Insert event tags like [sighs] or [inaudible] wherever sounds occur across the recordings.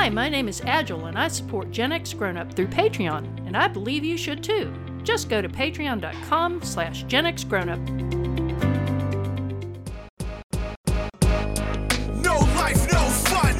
Hi, my name is Agile, and I support Gen X Grown Up through Patreon, and I believe you should too. Just go to patreon.com slash Gen X Grown Up. No life, no fun.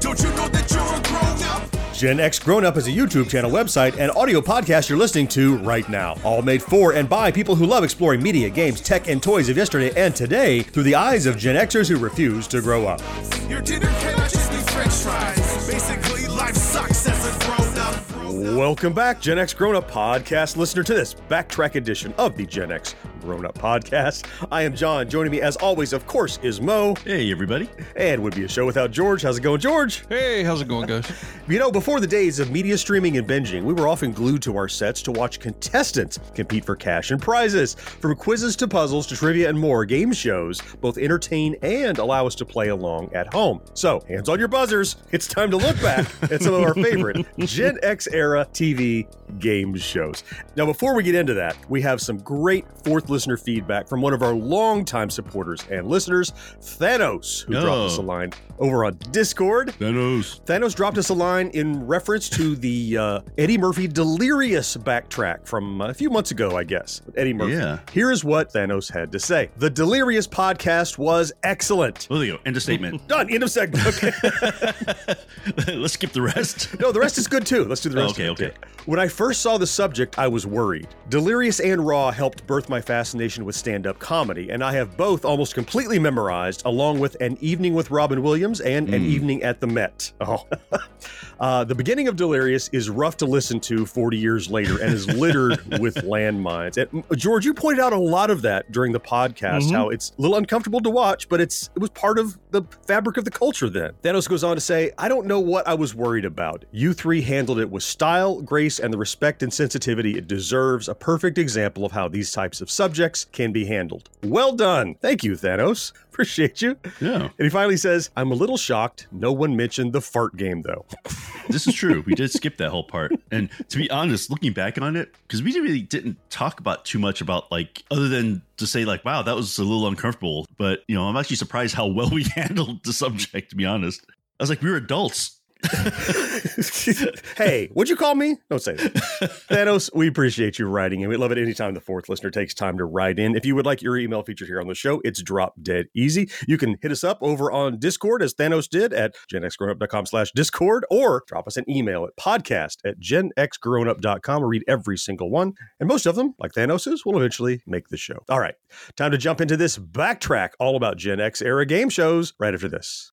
Don't you know that you're a grown up? Gen X Grown Up is a YouTube channel, website, and audio podcast you're listening to right now. All made for and by people who love exploring media, games, tech, and toys of yesterday and today through the eyes of Gen Xers who refuse to grow up. Your dinner cannot Basically, life sucks as a grown up. Welcome back, Gen X Grown Up Podcast listener, to this backtrack edition of the Gen X Grown Up Podcast. I am John. Joining me, as always, of course, is Mo. Hey, everybody. And would be a show without George. How's it going, George? Hey, how's it going, guys? You know, before the days of media streaming and binging, we were often glued to our sets to watch contestants compete for cash and prizes. From quizzes to puzzles to trivia and more, game shows both entertain and allow us to play along at home. So, hands on your buzzers. It's time to look back at some of our favorite [laughs] Gen X era TV game shows. Now, before we get into that, we have some great fourth listener feedback from one of our longtime supporters and listeners, Thanos, who dropped us a line over on Discord. Thanos. Thanos dropped us a line in reference to the uh, Eddie Murphy Delirious backtrack from a few months ago, I guess. Eddie Murphy. Yeah. Here is what Thanos had to say The Delirious podcast was excellent. Well, there you go. End of statement. [laughs] Done. End of segment. [laughs] Okay. Let's skip the rest. no, the rest is good too. Let's do the rest. Okay, okay. too. When I first saw the subject, I was worried. Delirious and Raw helped birth my fascination with stand up comedy, and I have both almost completely memorized, along with An Evening with Robin Williams and An Evening at the Met. Oh. [laughs] uh, the beginning of Delirious is rough to listen to 40 years later and is littered [laughs] with landmines. And mm, George, you pointed out a lot of that during the podcast, how it's a little uncomfortable to watch, but it's it was part of the fabric of the culture then. Thanos goes on to say, I don't know what I was worried about. You three handled it with style, grace, and the respect and sensitivity it deserves. A perfect example of how these types of subjects can be handled. Well done. Thank you, Thanos. [laughs] Appreciate you. Yeah, And he finally says, I'm a little shocked. No one mentioned the fart game, though. [laughs] this is true. We did skip that whole part. And to be honest, looking back on it, because we really didn't talk about too much about like other than to say like, wow, that was a little uncomfortable. But you know, I'm actually surprised how well we [laughs] handled the subject. To be honest, I was like, we were adults. [laughs] hey, what'd you call me? Don't say that. Thanos, we appreciate you writing and we love it anytime the fourth listener takes time to write in. If you would like your email featured here on the show, it's drop dead easy. You can hit us up over on Discord as Thanos did at genxgrownup.com slash Discord or drop us an email at podcast at genxgrownup.com. We'll read every single one. And most of them, like Thanos's, will eventually make the show. All right, time to jump into this backtrack all about Gen X era game shows right after this.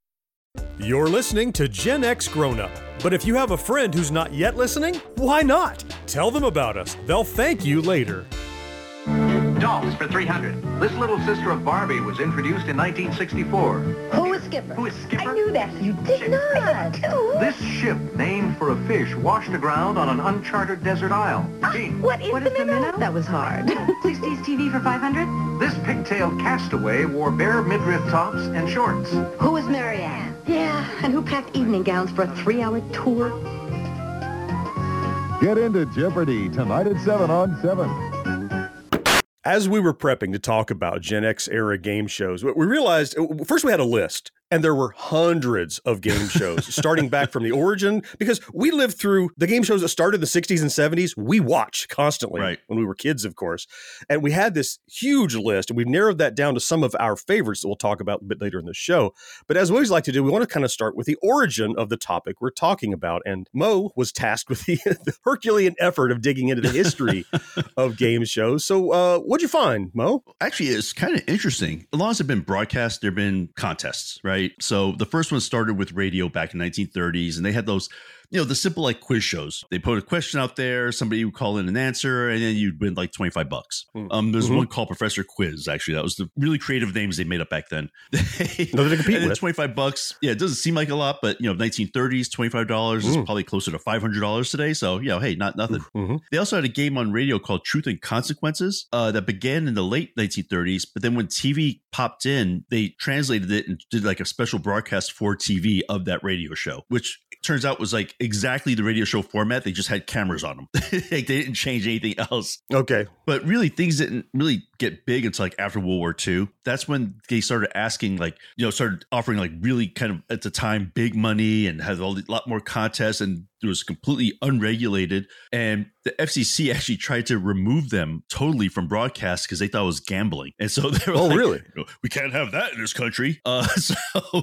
You're listening to Gen X Grown Up. But if you have a friend who's not yet listening, why not? Tell them about us. They'll thank you later. Dolls for 300. This little sister of Barbie was introduced in 1964. Who is Skipper? Who is Skipper? I knew that. You did not. I did too. This ship, named for a fish, washed aground on an uncharted desert isle. Ah, Gene, What is What the is the minnow? minnow? That was hard. [laughs] 60s TV for 500? this pigtailed castaway wore bare midriff tops and shorts. Who is Mary Ann? Yeah, and who packed evening gowns for a three-hour tour? Get into Jeopardy tonight at 7 on 7. As we were prepping to talk about Gen X era game shows, we realized uh, first we had a list And there were hundreds of game [laughs] shows starting back from the origin because we lived through the game shows that started in the 60s and 70s. We watched constantly Right. when we were kids, of course. And we had this huge list, and we've narrowed that down to some of our favorites that we'll talk about a bit later in the show. But as we always like to do, we want to kind of start with the origin of the topic we're talking about. And Mo was tasked with [laughs] the, the Herculean effort of digging into the history [laughs] of game shows. So, uh, what'd you find, Mo? Actually, it's kind of interesting. As long as they've been broadcast, there have been contests, right? So the first one started with radio back in 1930s, and they had those, you know, the simple like quiz shows. They put a question out there, somebody would call in an answer, and then you'd win like 25 bucks. Um, there's Mhm. one called Professor Quiz, actually. That was the really creative names they made up back then. [laughs] Nothing to compete with. 25 bucks. Yeah, it doesn't seem like a lot, but you know, 1930s, $25 is Mm. probably closer to $500 today. So, you know, hey, not nothing. Mhm. They also had a game on radio called Truth and Consequences uh, that began in the late 1930s. But then when TV popped in, they translated it and did like a special broadcast for TV of that radio show, which turns out was like exactly the radio show format. They just had cameras on them. [laughs] like they didn't change anything else. Okay. But really, things didn't really get big until like after World War II. That's when they started asking, like, you know, started offering like really kind of at the time big money and had a lot more contests and it was completely unregulated. And the FCC actually tried to remove them totally from broadcast because they thought it was gambling. And so [laughs] they were Oh, like, really? We can't have that in this country. Uh, [laughs] so,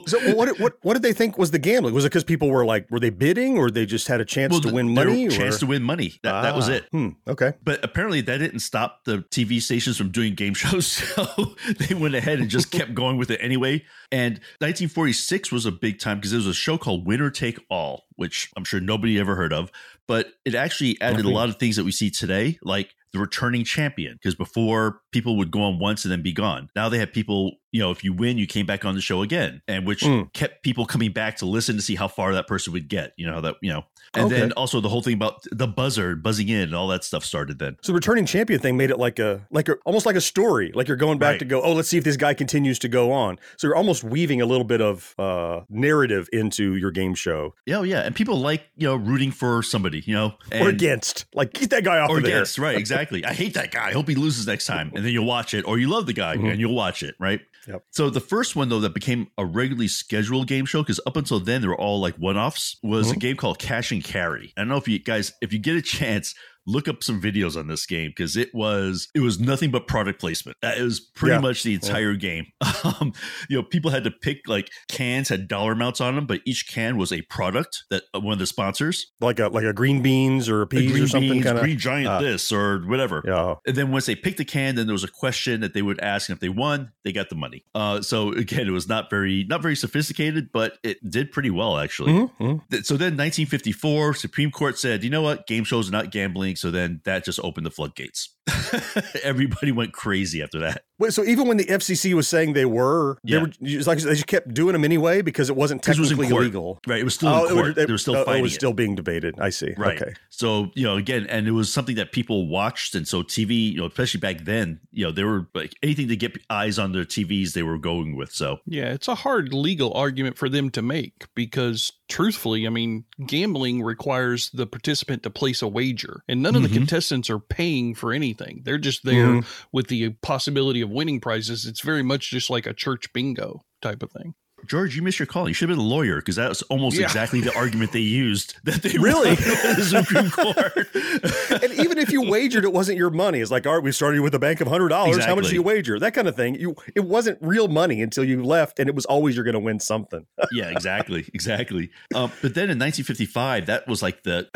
So what what what did they think was the gambling? Was it because people were like, were they bidding, or they just had a chance well, to win money? chance to win money. That, that was Ah, it. Hmm. Okay. But apparently that didn't stop the TV stations from doing game [laughs] shows. So they went ahead and just kept going with it anyway. And 1946 was a big time because there was a show called Winner Take All, which I'm sure nobody ever heard of. But it actually added a lot of things that we see today, like the returning champion. Because before people would go on once and then be gone. Now they have people, you know, if you win, you came back on the show again, and which Mm. kept people coming back to listen to see how far that person would get. You know, that, you know. And Okay. then also the whole thing about the buzzer buzzing in and all that stuff started then. So the returning champion thing made it like a like a almost like a story. Like you're going back Right. to go, oh, let's see if this guy continues to go on. So you're almost weaving a little bit of uh narrative into your game show. Yeah, oh, yeah, and people like you know rooting for somebody, you know, and, or against. Like get that guy off or of there. against, right? Exactly. I hate that guy. I hope he loses next time, and then you'll watch it, or you love the guy Mhm. and you'll watch it, right? Yep. So the first one though that became a regularly scheduled game show because up until then they were all like one-offs was a Mhm. game called Cash and Carry. I don't know if you guys, if you get a [laughs] chance. Look up some videos on this game because it was it was nothing but product placement. That was pretty Yeah. much the entire game. [laughs] Um, you know, people had to pick like cans had dollar amounts on them, but each can was a product that uh, one of the sponsors Like a like a green beans or a a peas green or something beans, kind of. green giant Ah. this or whatever. Yeah. And then once they picked the can, then there was a question that they would ask, and if they won, they got the money. Uh, so [laughs] again, it was not very not very sophisticated, but it did pretty well actually. Mhm, mhm. So then, 1954, Supreme Court said, you know what, game shows are not gambling. So then that just opened the floodgates. [laughs] Everybody went crazy after that. Wait, so even when the FCC was saying they were, they Yeah. were it's like they just kept doing them anyway because it wasn't 'Cause it was in technically court. illegal. Right? It was still Oh, in it court. was- they were still oh, fighting It was it. still being debated. I see. Right. Okay. So, you know, again, and it was something that people watched. And so TV, you know, especially back then, you know, they were like anything to get eyes on their TVs, they were going with. So, Yeah, it's a hard legal argument for them to make because truthfully, I mean, gambling requires the participant to place a wager, and none of the Mhm. contestants are paying for anything. They're just there Mhm. with the possibility of winning prizes. It's very much just like a church bingo type of thing. George, you missed your call. You should have been a lawyer because that was almost Yeah. exactly the argument they used [laughs] that they Really? [laughs] the Supreme [laughs] Court. and even if you wagered, it wasn't your money. It's like, all right, we started with a bank of hundred dollars. How much do you wager? That kind of thing. You, it wasn't real money until you left, and it was always you're going to win something. yeah, exactly, exactly. Um, but then in 1955, that was like the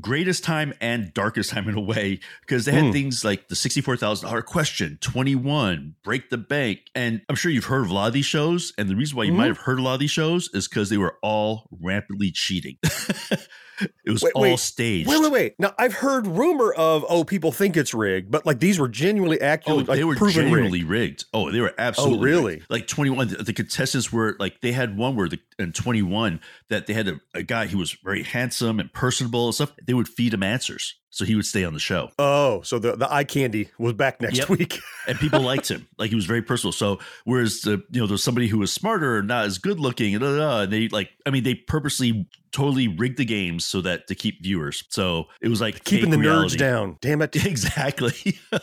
greatest time and darkest time in a way because they had Hmm. things like the sixty-four thousand dollar question, twenty-one, break the bank, and I'm sure you've heard of a lot of these shows. And the reason why you Mhm. might have heard a lot of these shows is because they were all rampantly cheating. [laughs] it was Wait, all wait. staged. Wait, wait, wait. Now I've heard rumor of oh, people think it's rigged, but like these were genuinely Oh, accurate. like, they were proven genuinely rigged. rigged. Oh, they were absolutely oh, really? rigged. Like 21, the, the contestants were like, they had one where the, in 21 that they had a, a guy who was very handsome and personable and stuff. They would feed him answers. So he would stay on the show. Oh, so the, the eye candy was back next Yep. week. [laughs] And people [laughs] liked him. Like he was very personal. So whereas the, you know, there's somebody who was smarter not as good looking and, da, da, da, and they like, I mean, they purposely totally rigged the games so that to keep viewers. So it was like Keeping the fake nerds down. Damn it. [laughs] Exactly. [laughs]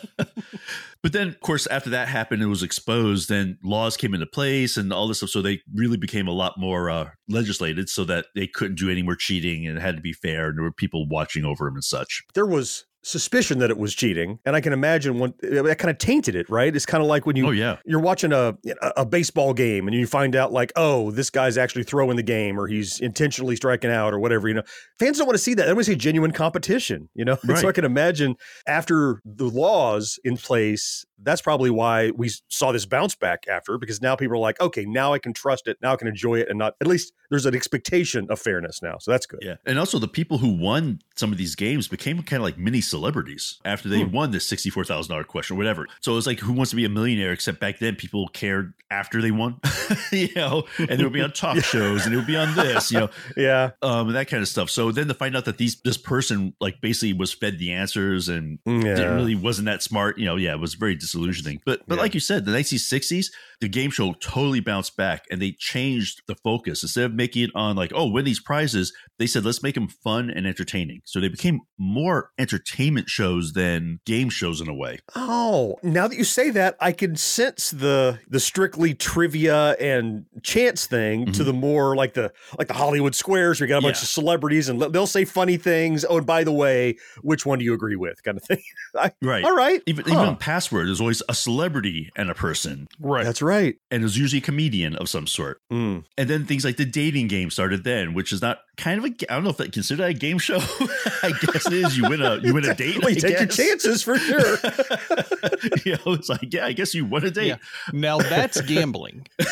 But then, of course, after that happened, it was exposed. Then laws came into place and all this stuff. So they really became a lot more uh, legislated, so that they couldn't do any more cheating and it had to be fair. And there were people watching over them and such. There was suspicion that it was cheating, and I can imagine when that kind of tainted it. Right? It's kind of like when you Oh yeah, you're watching a a baseball game and you find out like, oh, this guy's actually throwing the game or he's intentionally striking out or whatever. You know, fans don't want to see that. They want to see genuine competition. You know, [laughs] so I can imagine after the laws in place, that's probably why we saw this bounce back after because now people are like, okay, now I can trust it, now I can enjoy it, and not at least there's an expectation of fairness now. So that's good. Yeah. And also the people who won some of these games became kind of like mini celebrities after they Hmm. won this $64,000 question or whatever. So it was like who wants to be a millionaire except back then people cared after they won, [laughs] you know, and they would be on talk [laughs] shows and it would be on this, you know, [laughs] Yeah. um, and that kind of stuff. So then to find out that these this person like basically was fed the answers and Yeah. didn't really wasn't that smart, you know, yeah, it was very disillusioning. But but Yeah. like you said, the 1960s, the game show totally bounced back and they changed the focus. Instead of making it on like, oh, win these prizes, they said let's make them fun and entertaining. So they became more entertainment shows than game shows in a way. Oh, now that you say that, I can sense the the strictly trivia and chance thing to the more like the like the Hollywood squares where you got a bunch Mm-hmm. Yeah. of celebrities and they'll say funny things. Oh, and by the way, which one do you agree with? Kind of thing. [laughs] I- Right. All right. Even Huh. even password, is always a celebrity and a person. Right. That's right. And there's usually a comedian of some sort. Mm. And then things like the dating game started then, which is not kind of a I don't know if that considered a game show. [laughs] I guess it is. You win a you win a [laughs] date. Well, you I take your chances for sure. [laughs] you know, it's like yeah, I guess you won a date. Yeah. Now that's gambling. the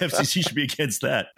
FCC should be against that.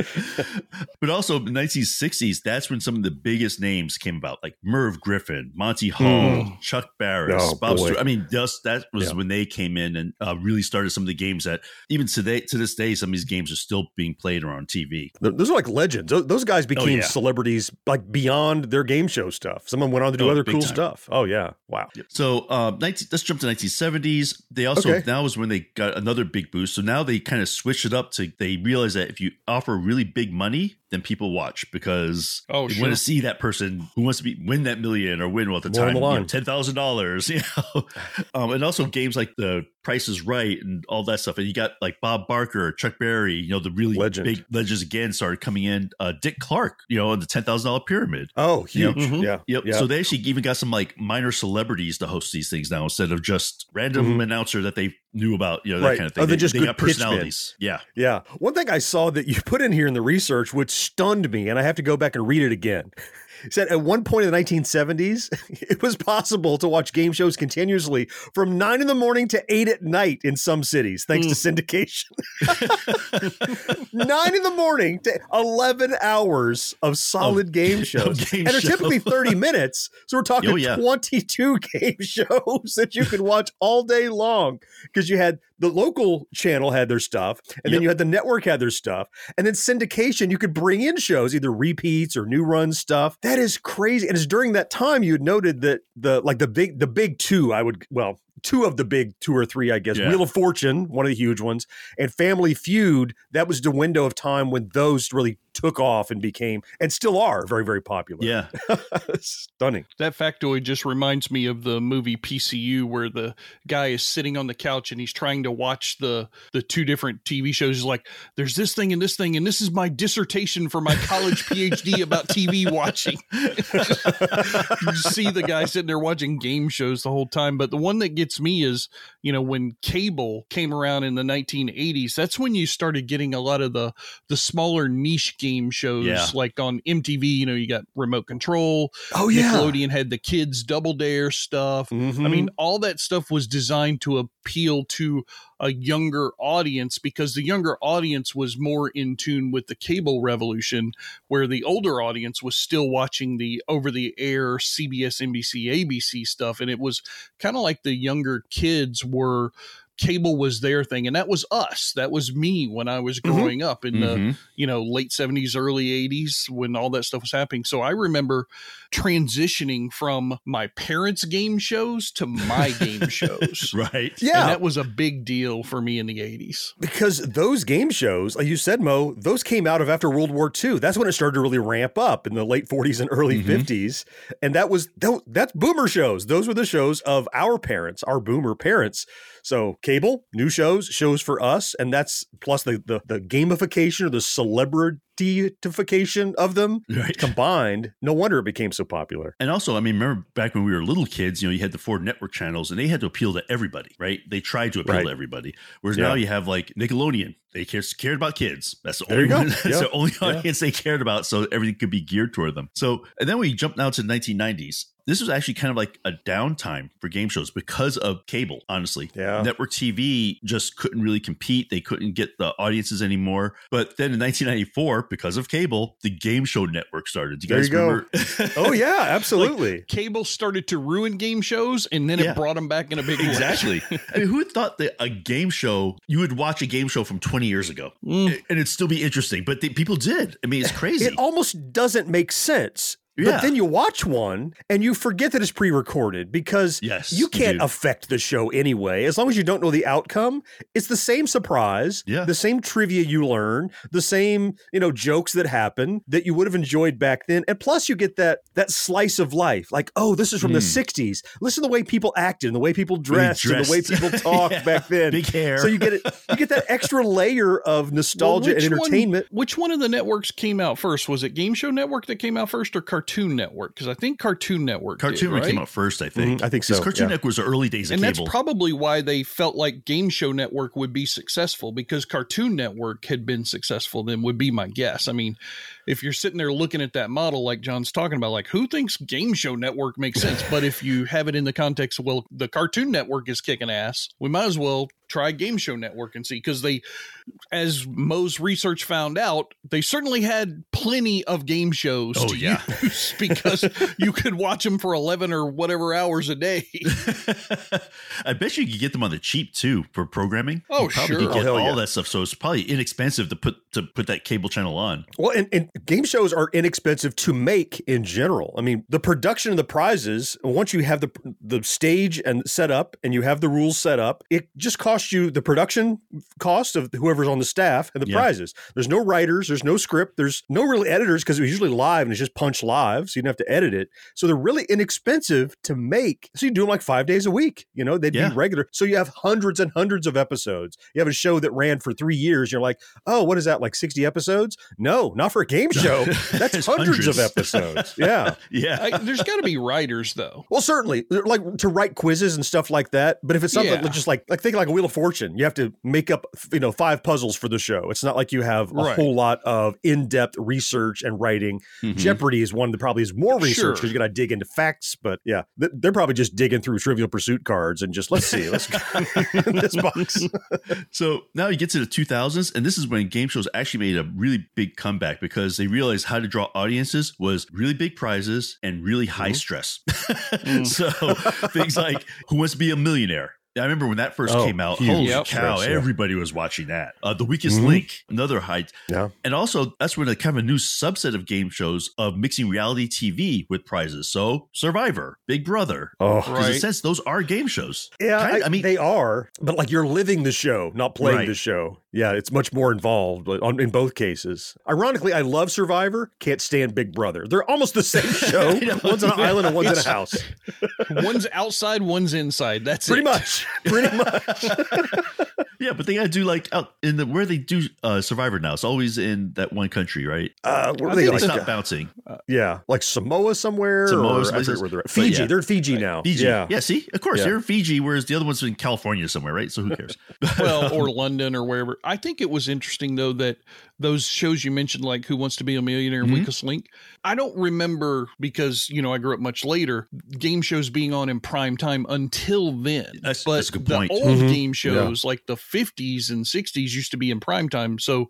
But also, the 1960s, that's when some of the biggest names came about, like Merv Griffin, Monty Hall, Chuck Barris, Hmm. Oh, Bob boy. Stewart. I mean, just, that was Yeah. when they came in and uh, really started some of the games that even today, to this day, some of these games are still being played or on TV. Th- Those are like legends. Those- guys became Oh, yeah. celebrities like beyond their game show stuff. Someone went on to do Oh, other cool time. stuff. Oh yeah. Wow. So um, 19, let's jump to 1970s. They also Okay. now is when they got another big boost. So now they kind of switched it up to they realize that if you offer really big money, then people watch because Oh, they sure. want to see that person who wants to be win that million or win well, at the More time the you know, ten thousand dollars. [laughs] You know, um, and also games like the Price is Right and all that stuff. And you got like Bob Barker, Chuck Berry. You know, the really Legend. big legends again started coming in. Uh, Dick Clark. You know, on the ten thousand dollar pyramid. Oh, Yeah. huge. Mhm. Yeah. Yep. Yeah. So they actually even got some like minor celebrities to host these things now instead of just random announcer that they knew about, you know, that. Right. kind of thing. Other they, just they good got personalities. Yeah. Yeah. One thing I saw that you put in here in the research, which stunned me, and I have to go back and read it again. Said at one point in the 1970s, [laughs] it was possible to watch game shows continuously from nine in the morning to eight at night in some cities, thanks to hmm. syndication. [laughs] [laughs] nine in the morning to 11 hours of solid game shows. game and they're show. typically 30 minutes. So we're talking Oh, yeah. 22 game shows that you could watch all day long because you had the local channel had their stuff, and then you had the network had their stuff, and then syndication, you could bring in shows, either repeats or new run stuff. That is crazy. And it's during that time you had noted that the like the big the big two, I would well, two of the big two or three, I guess. Yeah. Wheel of Fortune, one of the huge ones, and Family Feud, that was the window of time when those really took off and became and still are very, very popular. Yeah. [laughs] Stunning. That factoid just reminds me of the movie PCU where the guy is sitting on the couch and he's trying to watch the the two different TV shows. He's like, "There's this thing and this thing, and this is my dissertation for my college PhD about TV watching." [laughs] you see the guy sitting there watching game shows the whole time. But the one that gets me is, you know, when cable came around in the 1980s, that's when you started getting a lot of the the smaller niche game shows, Yeah. like on MTV. You know, you got Remote Control. Oh yeah. Nickelodeon had the kids Double Dare stuff. I Mhm. mean, all that stuff was designed to appeal to a younger audience because the younger audience was more in tune with the cable revolution, where the older audience was still watching the over the air CBS, NBC, ABC stuff. And it was kind of like the younger kids were cable was their thing, and that was us. That was me when I was Mhm. growing up in the Mhm. you know late seventies, early eighties when all that stuff was happening. So I remember transitioning from my parents' game shows to my game [laughs] shows. Right. Yeah. And that was a big deal for me in the eighties. because those game shows, like you said, Mo, those came out of after World War II. That's when it started to really ramp up in the late 40s and early Mhm. 50s. And that was tho- that's boomer shows. Those were the shows of our parents, our boomer parents. So cable, new shows, shows for us, and that's plus the the, the gamification or the celebrity-ification of them [laughs] Right. combined. No wonder it became so popular. And also, I mean, remember back when we were little kids, you know, you had the four network channels and they had to appeal to everybody, right? They tried to appeal Right. to everybody. Whereas Yeah. now you have like Nickelodeon. They cared, cared about kids. That's the There only one, [laughs] that's Yeah. the only Yeah. audience they cared about. So everything could be geared toward them. So, and then we jump now to the 1990s. This was actually kind of like a downtime for game shows because of cable, honestly. Yeah. Network TV just couldn't really compete. They couldn't get the audiences anymore. But then in 1994, because of cable, the game show network started. Do you There guys you go. remember? Oh yeah, [laughs] [laughs] absolutely. Cable started to ruin game shows, and then Yeah. it brought them back in a big way. Exactly. [laughs] I mean, who would thought that a game show you would watch a game show from 20 years ago Mm. and it'd still be interesting? But the, people did. I mean, it's crazy. It almost doesn't make sense. Yeah. But then you watch one and you forget that it's pre-recorded because Yes, you you can't do. affect the show anyway. As long as you don't know the outcome, it's the same surprise, Yeah. the same trivia you learn, the same, you know, jokes that happen that you would have enjoyed back then. And plus you get that that slice of life. Like, oh, this is from the Mm. 60s. Listen to the way people acted and the way people dressed, and the way people [laughs] talked Yeah. back then. Big hair. So you get it you get that [laughs] extra layer of nostalgia Well, and which one- entertainment. which one of the networks came out first? Was it Game Show Network that came out first, or Cartoon Network? Because I think Cartoon Network. Cartoon did, Network right? came out first, I think. Mhm, I think 'Cause so, Cartoon yeah. Network was the early days of and cable. that's probably why they felt like Game Show Network would be successful because Cartoon Network had been successful. Then would be my guess. I mean, if you're sitting there looking at that model, like John's talking about, like who thinks Game Show Network makes sense? but if you have it in the context, of well, the Cartoon Network is kicking ass. We might as well try Game Show Network and see because they, as Mo's research found out, they certainly had plenty of game shows Oh, to yeah. use [laughs] because you could watch them for eleven or whatever hours a day. [laughs] I bet you could get them on the cheap too for programming. Oh, You probably sure. could Oh, get hell all yeah. that stuff. So it's probably inexpensive to put to put that cable channel on. Well, and, and game shows are inexpensive to make in general. I mean, the production of the prizes, once you have the the stage and set up and you have the rules set up, it just costs you the production cost of whoever's on the staff and the Yeah. prizes. There's no writers, there's no script, there's no really editors because it was usually live and it's just punch live, so you don't have to edit it. So they're really inexpensive to make. So you do them like five days a week. You know, they'd Yeah. be regular. So you have hundreds and hundreds of episodes. You have a show that ran for three years. You're like, oh, what is that? Like 60 episodes? No, not for a game [laughs] show. That's It's hundreds, of episodes. [laughs] Yeah. Yeah. I, there's got to be writers though. Well, certainly, like to write quizzes and stuff like that. But if it's something Yeah. just like like think like a Wheel of Fortune, you have to make up you know five puzzles for the show. It's not like you have a Right. whole lot of in depth research and writing. Mhm. Jeopardy is one that probably is more research Sure. because you got to dig into facts. But yeah, they're probably just digging through Trivial Pursuit cards and just let's see, let's [laughs] this box. So now you get to the 2000s, and this is when game shows actually made a really big comeback because they realized how to draw audiences was really big prizes and really high mm-hmm. stress. [laughs] Mm. so things like Who Wants to Be a Millionaire? I remember when that first Oh, came out. huge Holy Yep. cow! stress, yeah. Everybody was watching that. Uh, the Weakest Mhm. Link, another height, Yeah. and also that's when a kind of a new subset of game shows of mixing reality TV with prizes. So Survivor, Big Brother. Oh, Because in a Right. sense, those are game shows. Yeah, Kinda- I, I mean, they are, but like you're living the show, not playing Right. the show. Yeah, it's much more involved but on, in both cases. Ironically, I love Survivor, can't stand Big Brother. They're almost the same [laughs] show. One's on an island and one's in a [laughs] house. one's outside, one's inside. That's Pretty it. much. [laughs] Pretty much. [laughs] Yeah, but they gotta do like out in the where they do uh Survivor now. It's always in that one country, right? Uh, where are they think It's like, not bouncing. yeah, like Samoa somewhere. Samoa, or, I forget where they're at. Fiji. yeah. They're in Fiji now. Fiji. Yeah. Yeah. see, of course, Yeah. they're in Fiji, whereas the other one's in California somewhere, right? So who cares? well, [laughs] or London or wherever. I think it was interesting though that those shows you mentioned, like Who Wants to Be a Millionaire and Mhm. Weakest Link, I don't remember because you know I grew up much later. Game shows being on in prime time until then. That's- but that's a good the point. old Mhm. game shows like the 50s and 60s used to be in prime time. So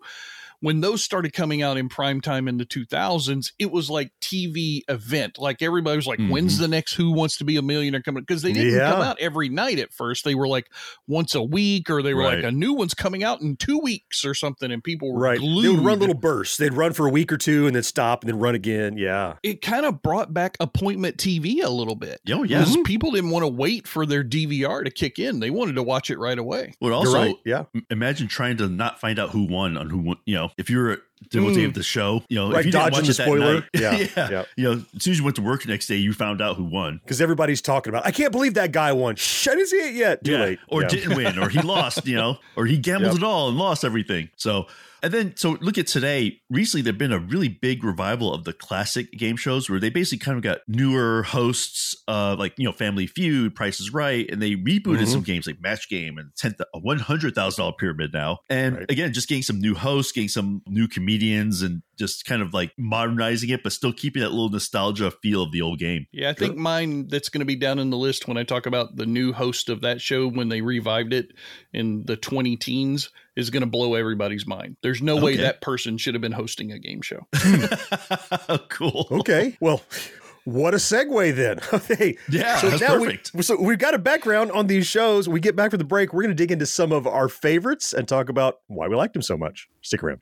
when those started coming out in prime time in the 2000s, it was like TV event. Like everybody was like, when's mm-hmm. the next Who Wants to Be a Millionaire coming? Because they didn't come out every night at first. They were like once a week, or they were like a new one's coming out in two weeks or something, and people were Right. glued. They would run little bursts. They'd run for a week or two and then stop and then run again. Yeah. it kind of brought back appointment TV a little bit. Oh, yeah. Because mm-hmm. people didn't want to wait for their DVR to kick in. They wanted to watch it right away. Well, also, right. Yeah. imagine trying to not find out who won on who won. You know, if you're a devotee of the show, you know, Right, if you dodging the spoiler. night- [laughs] Yeah, yeah, yeah. You know, as soon as you went to work the next day, you found out who won. Because everybody's talking about, I can't believe that guy won. Shh, I didn't see it yet. Too yeah, late. or Yeah. didn't win, or he [laughs] lost, you know, or he gambled Yep. it all and lost everything. So, and then, so look at today. Recently, there've been a really big revival of the classic game shows where they basically kind of got newer hosts, uh, like you know, Family Feud, Price is Right, and they rebooted Mhm. some games like Match Game and a one hundred thousand dollar pyramid now. And Right. again, just getting some new hosts, getting some new comedians, and just kind of like modernizing it, but still keeping that little nostalgia feel of the old game. Yeah, I think mine that's going to be down in the list when I talk about the new host of that show when they revived it in the 20 teens is going to blow everybody's mind. There's no way that person should have been hosting a game show. [laughs] [laughs] cool. Okay. Well, what a segue then. [laughs] hey, Yeah, that's now we- perfect. so we've got a background on these shows. We get back from the break. We're going to dig into some of our favorites and talk about why we liked them so much. Stick around.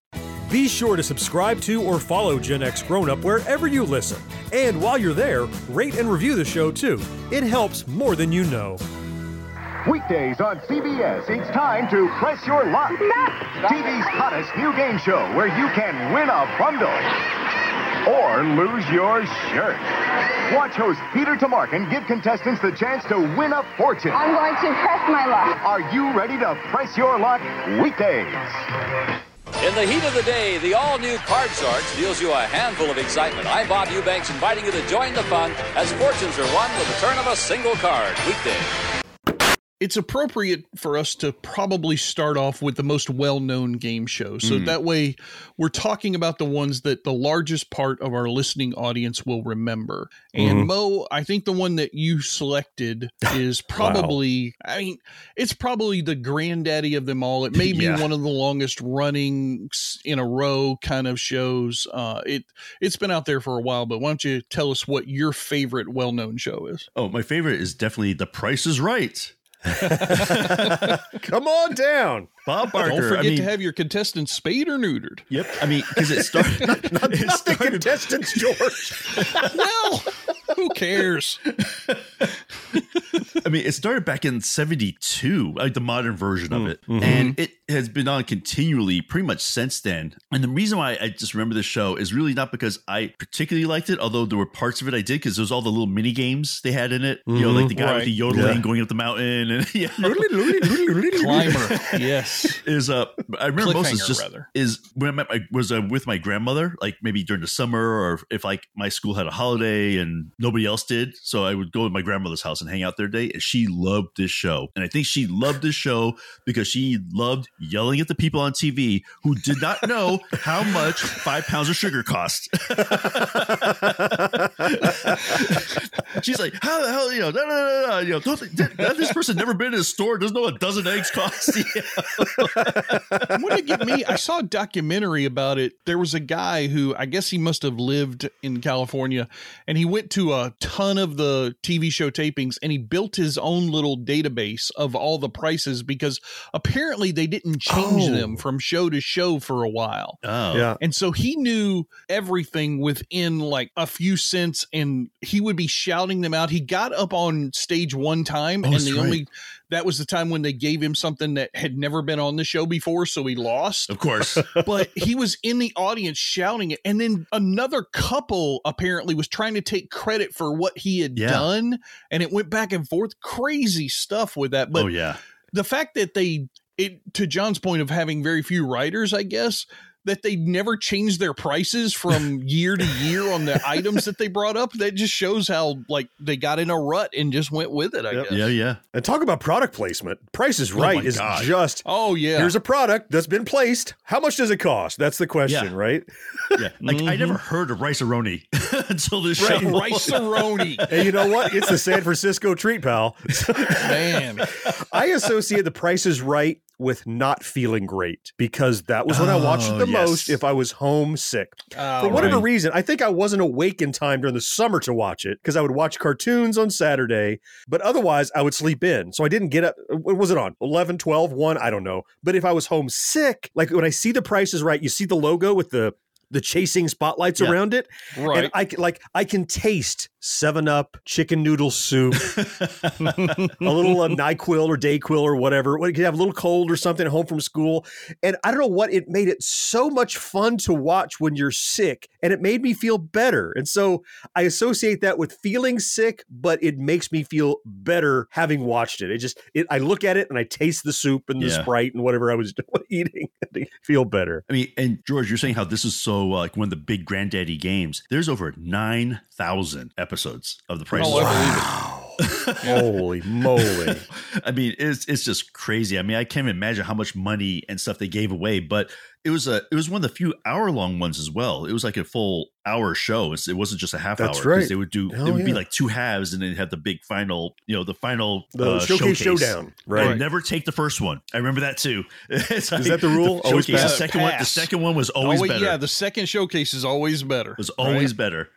Be sure to subscribe to or follow Gen X Grown Up wherever you listen. And while you're there, rate and review the show too. It helps more than you know. Weekdays on CBS, it's time to press your luck. TV's hottest new game show where you can win a bundle or lose your shirt. Watch host Peter Tomarken give contestants the chance to win a fortune. I'm going to press my luck. Are you ready to press your luck? Weekdays. In the heat of the day, the all-new Card Sharks deals you a handful of excitement. I'm Bob Eubanks inviting you to join the fun as fortunes are won with the turn of a single card. Weekday. It's appropriate for us to probably start off with the most well-known game show. so Mm. that way we're talking about the ones that the largest part of our listening audience will remember and Mhm. mo i think the one that you selected [laughs] is probably i mean it's probably the granddaddy of them all it may be Yeah. one of the longest running in a row kind of shows uh it it's been out there for a while but why don't you tell us what your favorite well-known show is Oh, my favorite is definitely The Price is Right. [laughs] Come on down. Bob Barker. don't forget I mean, to have your contestants spayed or neutered Yep. I mean, because it started. [laughs] Not, it not the contestants, George. [laughs] well, who cares? I mean, it started back in '72, like the modern version of it, mhm. and it has been on continually pretty much since then. And the reason why I just remember the show is really not because I particularly liked it, although there were parts of it I did because there was all the little mini games they had in it. You know, like the guy with the yodeling Yeah. going up the mountain, and [laughs] yeah, Climber, [laughs] yes. is uh I remember most is Cliffhanger, just rather. is when I met my was uh, with my grandmother like maybe during the summer or if like my school had a holiday and nobody else did. So I would go to my grandmother's house and hang out there day and she loved this show. And I think she loved this show because she loved yelling at the people on TV who did not know how much five pounds of sugar cost. [laughs] She's like how the hell you know no, no, no, no, you know don't, did, this person never been in a store doesn't know what a dozen eggs cost [laughs] what did it get me? I saw a documentary about it. There was a guy who I guess he must have lived in California and he went to a ton of the TV show tapings and he built his own little database of all the prices because apparently they didn't change Oh. them from show to show for a while. oh Yeah. And so he knew everything within like a few cents and he would be shouting them out. He got up on stage one time Oh, and the right. only that was the time when they gave him something that had never been on the show before, so he lost. of course [laughs] but he was in the audience shouting it. And then another couple apparently was trying to take credit for what he had Yeah. done. And it went back and forth. Crazy stuff with that. But oh yeah the fact that they it to John's point of having very few writers, I guess that they never changed their prices from [laughs] year to year on the items that they brought up. That just shows how like they got in a rut and just went with it. I Yep. guess. Yeah, yeah. And talk about product placement. Price is Oh Right my is God. just Oh yeah. here's a product that's been placed. How much does it cost? That's the question, Yeah. right? [laughs] Yeah. Like I never mm-hmm. heard of Rice-A-Roni [laughs] until this Right. show. Rice-A-Roni. And you know what? It's the San Francisco treat, pal. Man. I associate the Price is Right with not feeling great because that was when I watched it Oh, the yes. most if I was homesick. Oh, For whatever right. reason, I think I wasn't awake in time during the summer to watch it because I would watch cartoons on Saturday, but otherwise I would sleep in. So I didn't get up. Uh, what was it on? 11, 12, 1? I don't know. But if I was homesick, like when I see the prices Right, you see the logo with the the chasing spotlights Yeah. around it. Right. And I like I can taste 7 Up, chicken noodle soup, [laughs] a little uh, NyQuil or Dayquil or whatever. You could have a little cold or something at home from school. And I don't know what it made it so much fun to watch when you're sick. And it made me feel better. And so I associate that with feeling sick, but it makes me feel better having watched it. It just it I look at it and I taste the soup and the Yeah. sprite and whatever I was [laughs] eating and feel better. I mean, and George, you're saying how this is so uh, like one of the big granddaddy games. There's over nine thousand episodes of the Price. Oh, is I Right. believe Holy moly. [laughs] I mean, it's it's just crazy. I mean, I can't even imagine how much money and stuff they gave away, but it was a it was one of the few hour long ones as well. It was like a full hour show. It wasn't just a half hour. That's hour. 'cause right. They would do Oh, it would be like two halves, and then had the big final. You know, the final The uh, showcase showdown, right. And never take the first one. I remember that too. [laughs] Is Is that the rule? Always showcase. The pass? second one. The second one was always oh, wait, better. yeah, the second showcase is always better. was always better.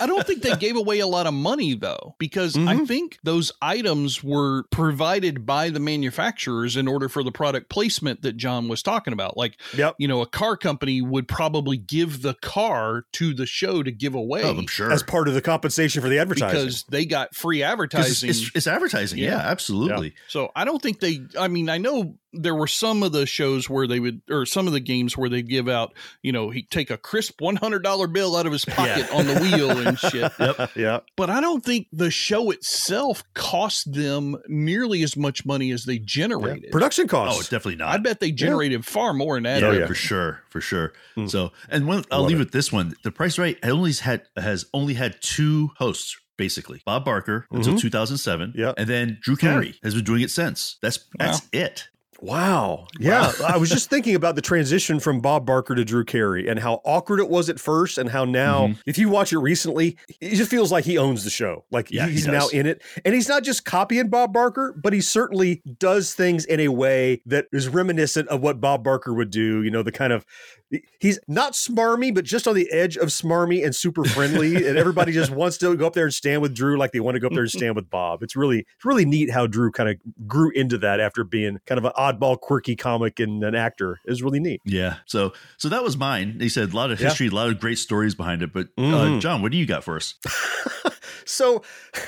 I don't think they gave away a lot of money though, because I Mm-hmm. think those items were provided by the manufacturers in order for the product placement that John was talking about. Like, Yep. you know, a car company would probably give the car to the show to give away Oh, I'm sure. As part of the compensation for the advertising. because they got free advertising. It's, it's, it's advertising. Yeah, Yeah. absolutely. So I don't think they. I mean, I know there were some of the shows where they would, or some of the games where they'd give out. You know, he'd take a crisp one hundred dollar bill out of his pocket on the wheel and [laughs] shit. Yep. yeah. But I don't think the show itself cost them nearly as much money as they generated. Production costs Oh, costs. definitely not. I bet they generated far more than that. Yeah, Oh, yeah. for sure, for sure. So, and one, I'll Love leave it. with this one. The Price Right only had has only had two hosts. Basically, Bob Barker until Mhm. 2007, Yeah. and then Drew Carey has been doing it since. That's that's it. Wow. Yeah. I was just thinking about the transition from Bob Barker to Drew Carey and how awkward it was at first and how now, Mm-hmm. if you watch it recently, it just feels like he owns the show. Like Yeah, he's he now in it. And he's not just copying Bob Barker, but he certainly does things in a way that is reminiscent of what Bob Barker would do. You know, the kind of, he's not smarmy, but just on the edge of smarmy and super friendly. and everybody just [laughs] wants to go up there and stand with Drew like they want to go up there and stand with Bob. It's really, it's really neat how Drew kind of grew into that after being kind of an oddball, quirky comic and an actor. Is really neat. Yeah. So, so that was mine. He said a lot of Yeah. history, a lot of great stories behind it. But uh, Mhm. John, what do you got for us? [laughs] So,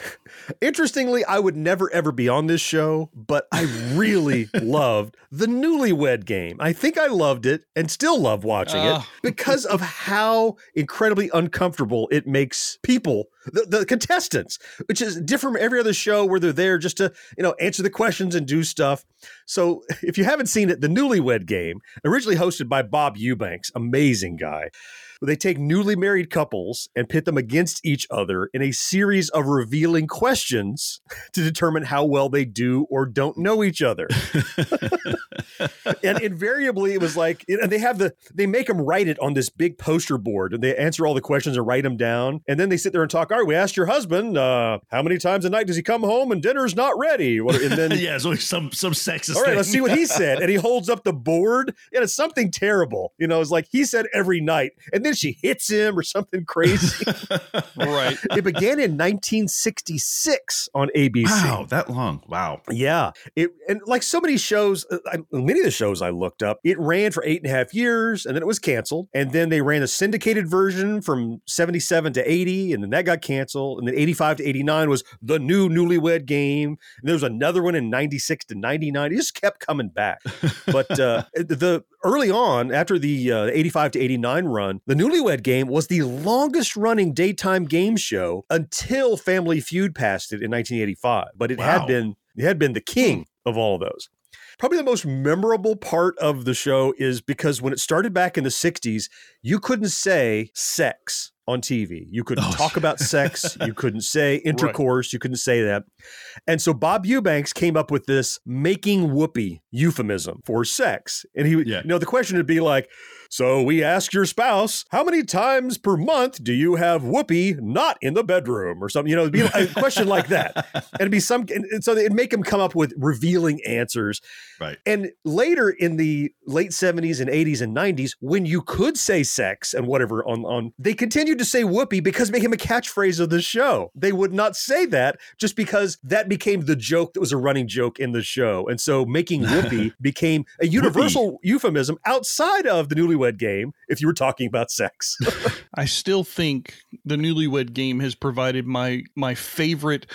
[laughs] interestingly, I would never ever be on this show, but I really [laughs] loved the Newlywed Game. I think I loved it and still love watching it Ah. [laughs] because of how incredibly uncomfortable it makes people, the, the contestants, which is different from every other show where they're there just to you know answer the questions and do stuff. So, if you haven't seen it, the Newlywed Game, originally hosted by Bob Eubanks, amazing guy. They take newly married couples and pit them against each other in a series of revealing questions [laughs] to determine how well they do or don't know each other. [laughs] and invariably, it was like, and they have the, they make them write it on this big poster board and they answer all the questions and write them down. And then they sit there and talk, all right, we asked your husband, uh, how many times a night does he come home and dinner's not ready? And then, [laughs] yeah, it's always some some sexist. all right, thing. let's see what he said. And he [laughs] holds up the board, and it's something terrible. You know, it's like he said every night, and then she hits him or something crazy. [laughs] Right. it began in 1966 on ABC. Wow, that long. Wow. Yeah, it and like so many shows, uh, I, many of the shows I looked up, it ran for eight and a half years, and then it was canceled. And then they ran a syndicated version from seventy-seven to eighty, and then that got canceled. And then eighty-five to eighty-nine was the new Newlywed Game. And there was another one in ninety-six to ninety-nine. It just kept coming back. But uh, [laughs] the early on, after the uh, eighty-five to eighty-nine run, the Newlywed Game was the longest-running daytime game show until Family Feud passed it in nineteen eighty-five. But it Wow. had been it had been the king of all of those. Probably the most memorable part of the show is because when it started back in the 60s, you couldn't say sex on TV. You couldn't Oh, talk about [laughs] sex. You couldn't say intercourse. You couldn't say that. And so Bob Eubanks came up with this making whoopee euphemism for sex. And he, you know, the question would be like, so we ask your spouse, how many times per month do you have whoopee not in the bedroom or something? You know, it'd be a [laughs] question like that. And it'd be some, and so it'd make him come up with revealing answers. Right. And later in the late 70s and 80s and 90s, when you could say sex and whatever on, on they continued to say whoopee because it became a catchphrase of the show. They would not say that just because that became the joke that was a running joke in the show. And so making [laughs] whoopee became a universal euphemism outside of the newlywed game if you were talking about sex. [laughs] I still think the newlywed game has provided my my favorite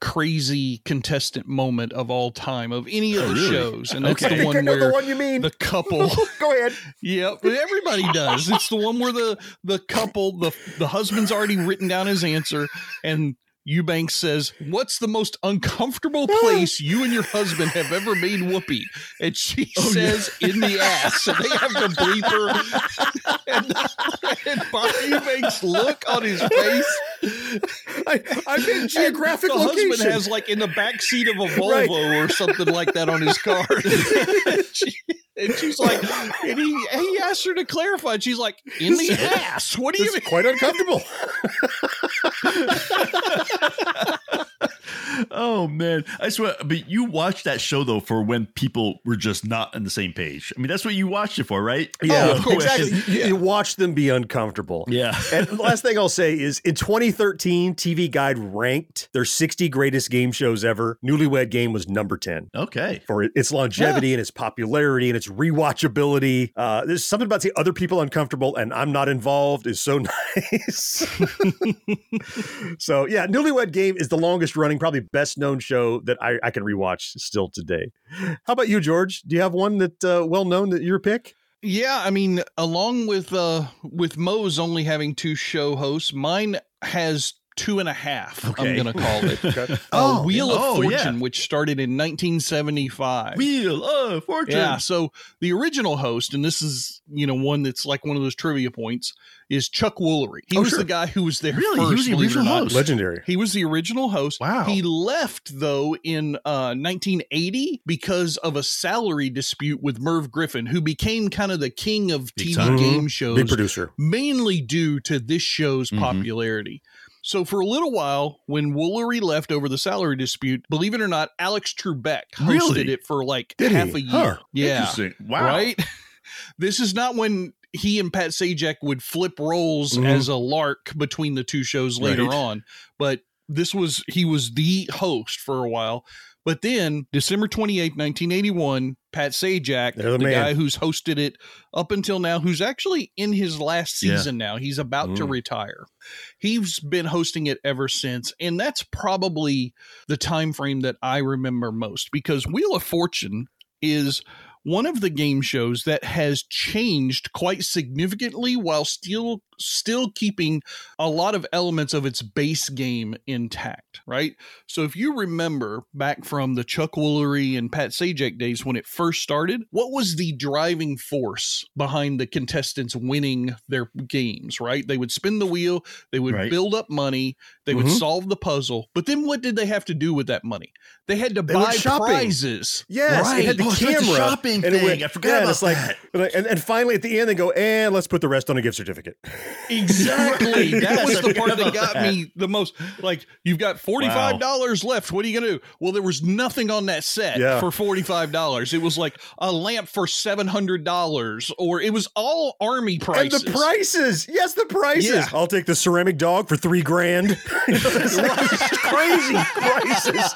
crazy contestant moment of all time of any of Oh, the really? shows and that's Okay. The one [laughs] I know the where one you mean. the couple [laughs] go ahead yep everybody does it's the one where the the couple the the husband's already written down his answer and Eubanks says, "What's the most uncomfortable [laughs] place you and your husband have ever made whoopee?" And she oh, says, "In the ass." And they have the bleeper, [laughs] and, and Bob Eubanks' look on his face. I, I'm in geographic the location. husband has like in the back seat of a Volvo Right. or something like that on his car. [laughs] and, she's like, and he he asked her to clarify. And she's like, in the [laughs] ass. What do you mean? Quite uncomfortable. [laughs] oh man, I swear. But you watched that show though for when people were just not on the same page. I mean, that's what you watched it for, right? Yeah, Oh, exactly. and- You, you watch them be uncomfortable. Yeah. and the last thing I'll say is in 2013, TV Guide ranked their 60 greatest game shows ever. Newlywed Game was number 10. Okay. For its longevity and its popularity and its rewatchability. Uh, there's something about the other people uncomfortable and I'm not involved is so [laughs] nice. [laughs] so yeah, Newlywed Game is the longest running, probably best known show that I, I can rewatch still today. How about you, George? Do you have one that uh, well known that your pick? Yeah, I mean, along with uh with Moe's only having two show hosts, mine has two and a half. I'm gonna call it. [laughs] Okay. Uh, Oh, Wheel yeah. of Oh, yeah. Fortune, which started in 1975. Wheel of Fortune. Yeah, so the original host, and this is you know one that's like one of those trivia points, is Chuck Woolery. He Oh, was sure. the guy who was there Really? He was the believe it or original host? Legendary. He was the original host. Wow. He left though in uh, 1980 because of a salary dispute with Merv Griffin, who became kind of the king of TV time. game shows, Big producer. mainly due to this show's Mhm. popularity. So for a little while, when Woolery left over the salary dispute, believe it or not, Alex Trebek hosted Really? it for like Did half he? a year. Huh. Yeah, Interesting. Wow. right. [laughs] this is not when he and Pat Sajak would flip roles Mhm. as a lark between the two shows later Right. on, but this was he was the host for a while. But then December 28, 1981, Pat Sajak, the, the guy who's hosted it up until now, who's actually in his last Yeah. season now. He's about to Mm. retire. He's been hosting it ever since. And that's probably the time frame that I remember most because Wheel of Fortune is one of the game shows that has changed quite significantly while still still keeping a lot of elements of its base game intact, right? So if you remember back from the Chuck Woolery and Pat Sajak days when it first started, what was the driving force behind the contestants winning their games, right? They would spin the wheel, they would Right. build up money, they would Mhm. solve the puzzle, but then what did they have to do with that money? They had to They buy prizes. Yes, it had the Oh, like the shopping and thing. went- I forgot yeah, and about it's like, that. and, and finally at the end they go, and let's put the rest on a gift certificate. [laughs] [laughs] Exactly. That was the part that got that. me the most. Like, you've got $45 left. What are you going to do? Well, there was nothing on that set Yeah. for $45. It was like a lamp for $700, or it was all army prices. And the prices, yes, the prices. Yeah. I'll take the ceramic dog for three grand. [laughs] Crazy prices.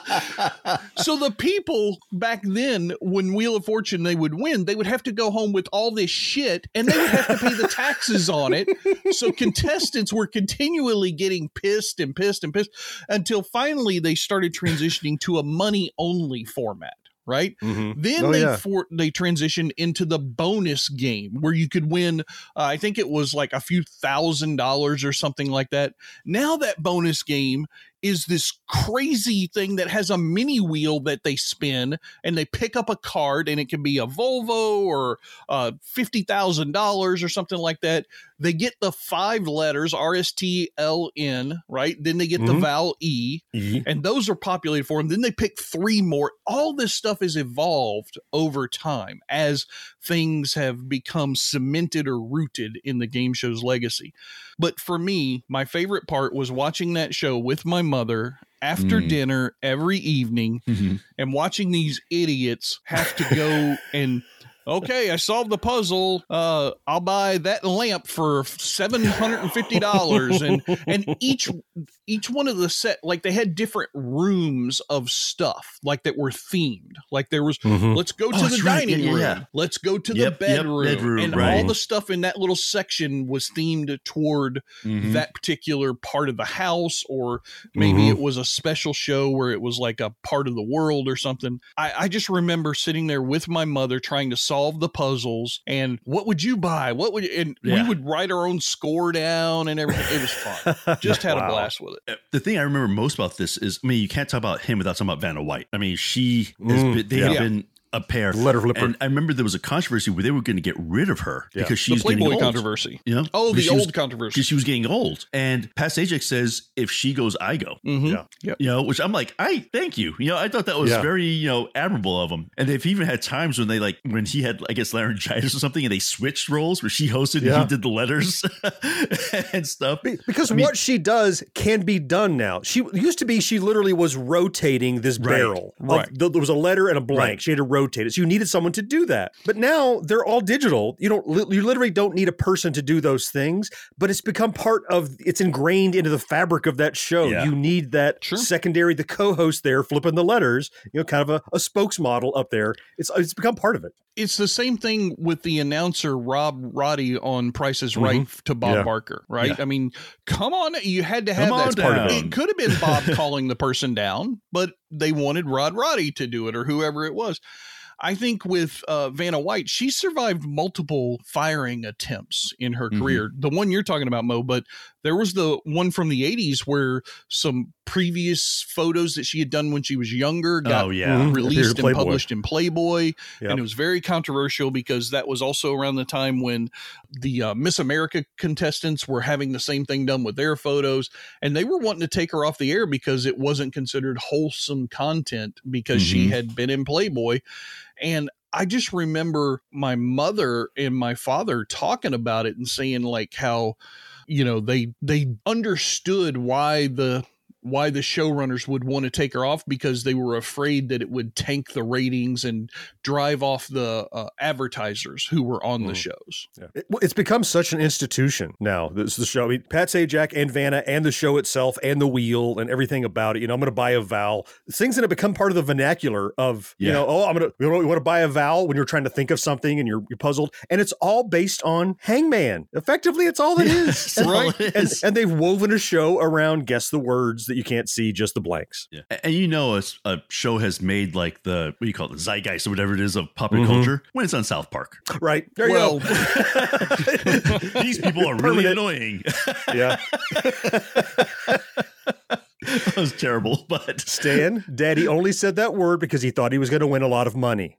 so the people back then, when Wheel of Fortune they would win, they would have to go home with all this shit, and they would have to pay the taxes on it. So contestants were continually getting pissed and pissed and pissed until finally they started transitioning to a money only format. Right. Then Oh, they yeah. for, they transitioned into the bonus game where you could win. Uh, I think it was like a few thousand dollars or something like that. Now that bonus game is this crazy thing that has a mini wheel that they spin and they pick up a card and it can be a Volvo or uh, $50,000 or something like that. They get the five letters R S T L N, right? Then they get the Mhm. vowel E, and those are populated for them. Then they pick three more. All this stuff is evolved over time as things have become cemented or rooted in the game show's legacy. But for me, my favorite part was watching that show with my mother after Mm. dinner every evening and watching these idiots have to go [laughs] and okay i solved the puzzle uh i'll buy that lamp for $750 and and each each one of the set like they had different rooms of stuff like that were themed like there was Mhm. let's go to Oh, the that's right. dining Yeah, yeah, room yeah. let's go to Yep, the yep, bedroom, bedroom, and all the stuff in that little section was themed toward Mhm. that particular part of the house or maybe Mhm. it was a special show where it was like a part of the world or something I, I just remember sitting there with my mother trying to solve the puzzles and what would you buy? What would you, and we would write our own score down and everything. It was fun. [laughs] Just had a blast with it. The thing I remember most about this is, I mean, you can't talk about him without talking about Vanna White. I mean, she has Mm, been, they yeah. have been a pair. Letter flipper. And I remember there was a controversy where they were going to get rid of her Yeah. because the she's getting playboy old. controversy You know? oh the Because she old was- controversy because she was getting old. And Pat Sajak says, if she goes, I go. Mhm. Yeah. Yep. You know, which I'm like, I thank you. You know, I thought that was Yeah. very, you know, admirable of him. And they've even had times when they like when he had, I guess, laryngitis or something, and they switched roles where she hosted Yeah. and he did the letters [laughs] and stuff. Be- Because I mean- what she does can be done now. She used to be she literally was rotating this Right. barrel. Right. th- there was a letter and a blank. Right. She had to rotate it. So you needed someone to do that. But now they're all digital. You don't. You literally don't need a person to do those things. But it's become part of. It's ingrained into the fabric of that show. Yeah. You need that Sure. secondary, the co-host there flipping the letters. You know, kind of a, a spokesmodel up there. It's it's become part of it. it's the same thing with the announcer Rod Roddy on Price is mm-hmm. Right to Bob Yeah. Barker, right? Yeah. I mean, come on, you had to have that. part of it. It could have been Bob [laughs] calling the person down, but they wanted Rod Roddy to do it or whoever it was. I think with uh, Vanna White, she survived multiple firing attempts in her Mhm. career. The one you're talking about, Mo, but there was the one from the 80s where some previous photos that she had done when she was younger got Oh, yeah. Mhm. Released and published in Playboy. Yep. And it was very controversial because that was also around the time when the uh, Miss America contestants were having the same thing done with their photos. And they were wanting to take her off the air because it wasn't considered wholesome content because she Mhm. had been in Playboy. And I just remember my mother and my father talking about it and saying like how you know they they understood why the why the showrunners would want to take her off because they were afraid that it would tank the ratings and drive off the uh, advertisers who were on the Mm. shows. Yeah. It- it's become such an institution now. This is the show. I mean, Pat Sajak and Vanna and the show itself and the wheel and everything about it. You know, I'm going to buy a vowel. Things that have become part of the vernacular of, you know, oh, I'm going to, you, know, you want to buy a vowel when you're trying to think of something and you're, you're puzzled. And it's all based on Hangman. Effectively, it's all it [laughs] is. Yes, that's all right? it And, and they've woven a show around guess the words that you can't see, just the blanks. Yeah. And you know, a, a show has made like the, what do you call it, the zeitgeist or whatever it is of popular Mhm. culture when it's on South Park. Right. There you Well, go. [laughs] These people are really Permanent. annoying. [laughs] yeah. [laughs] that was terrible, but Stan, Daddy only said that word because he thought he was going to win a lot of money.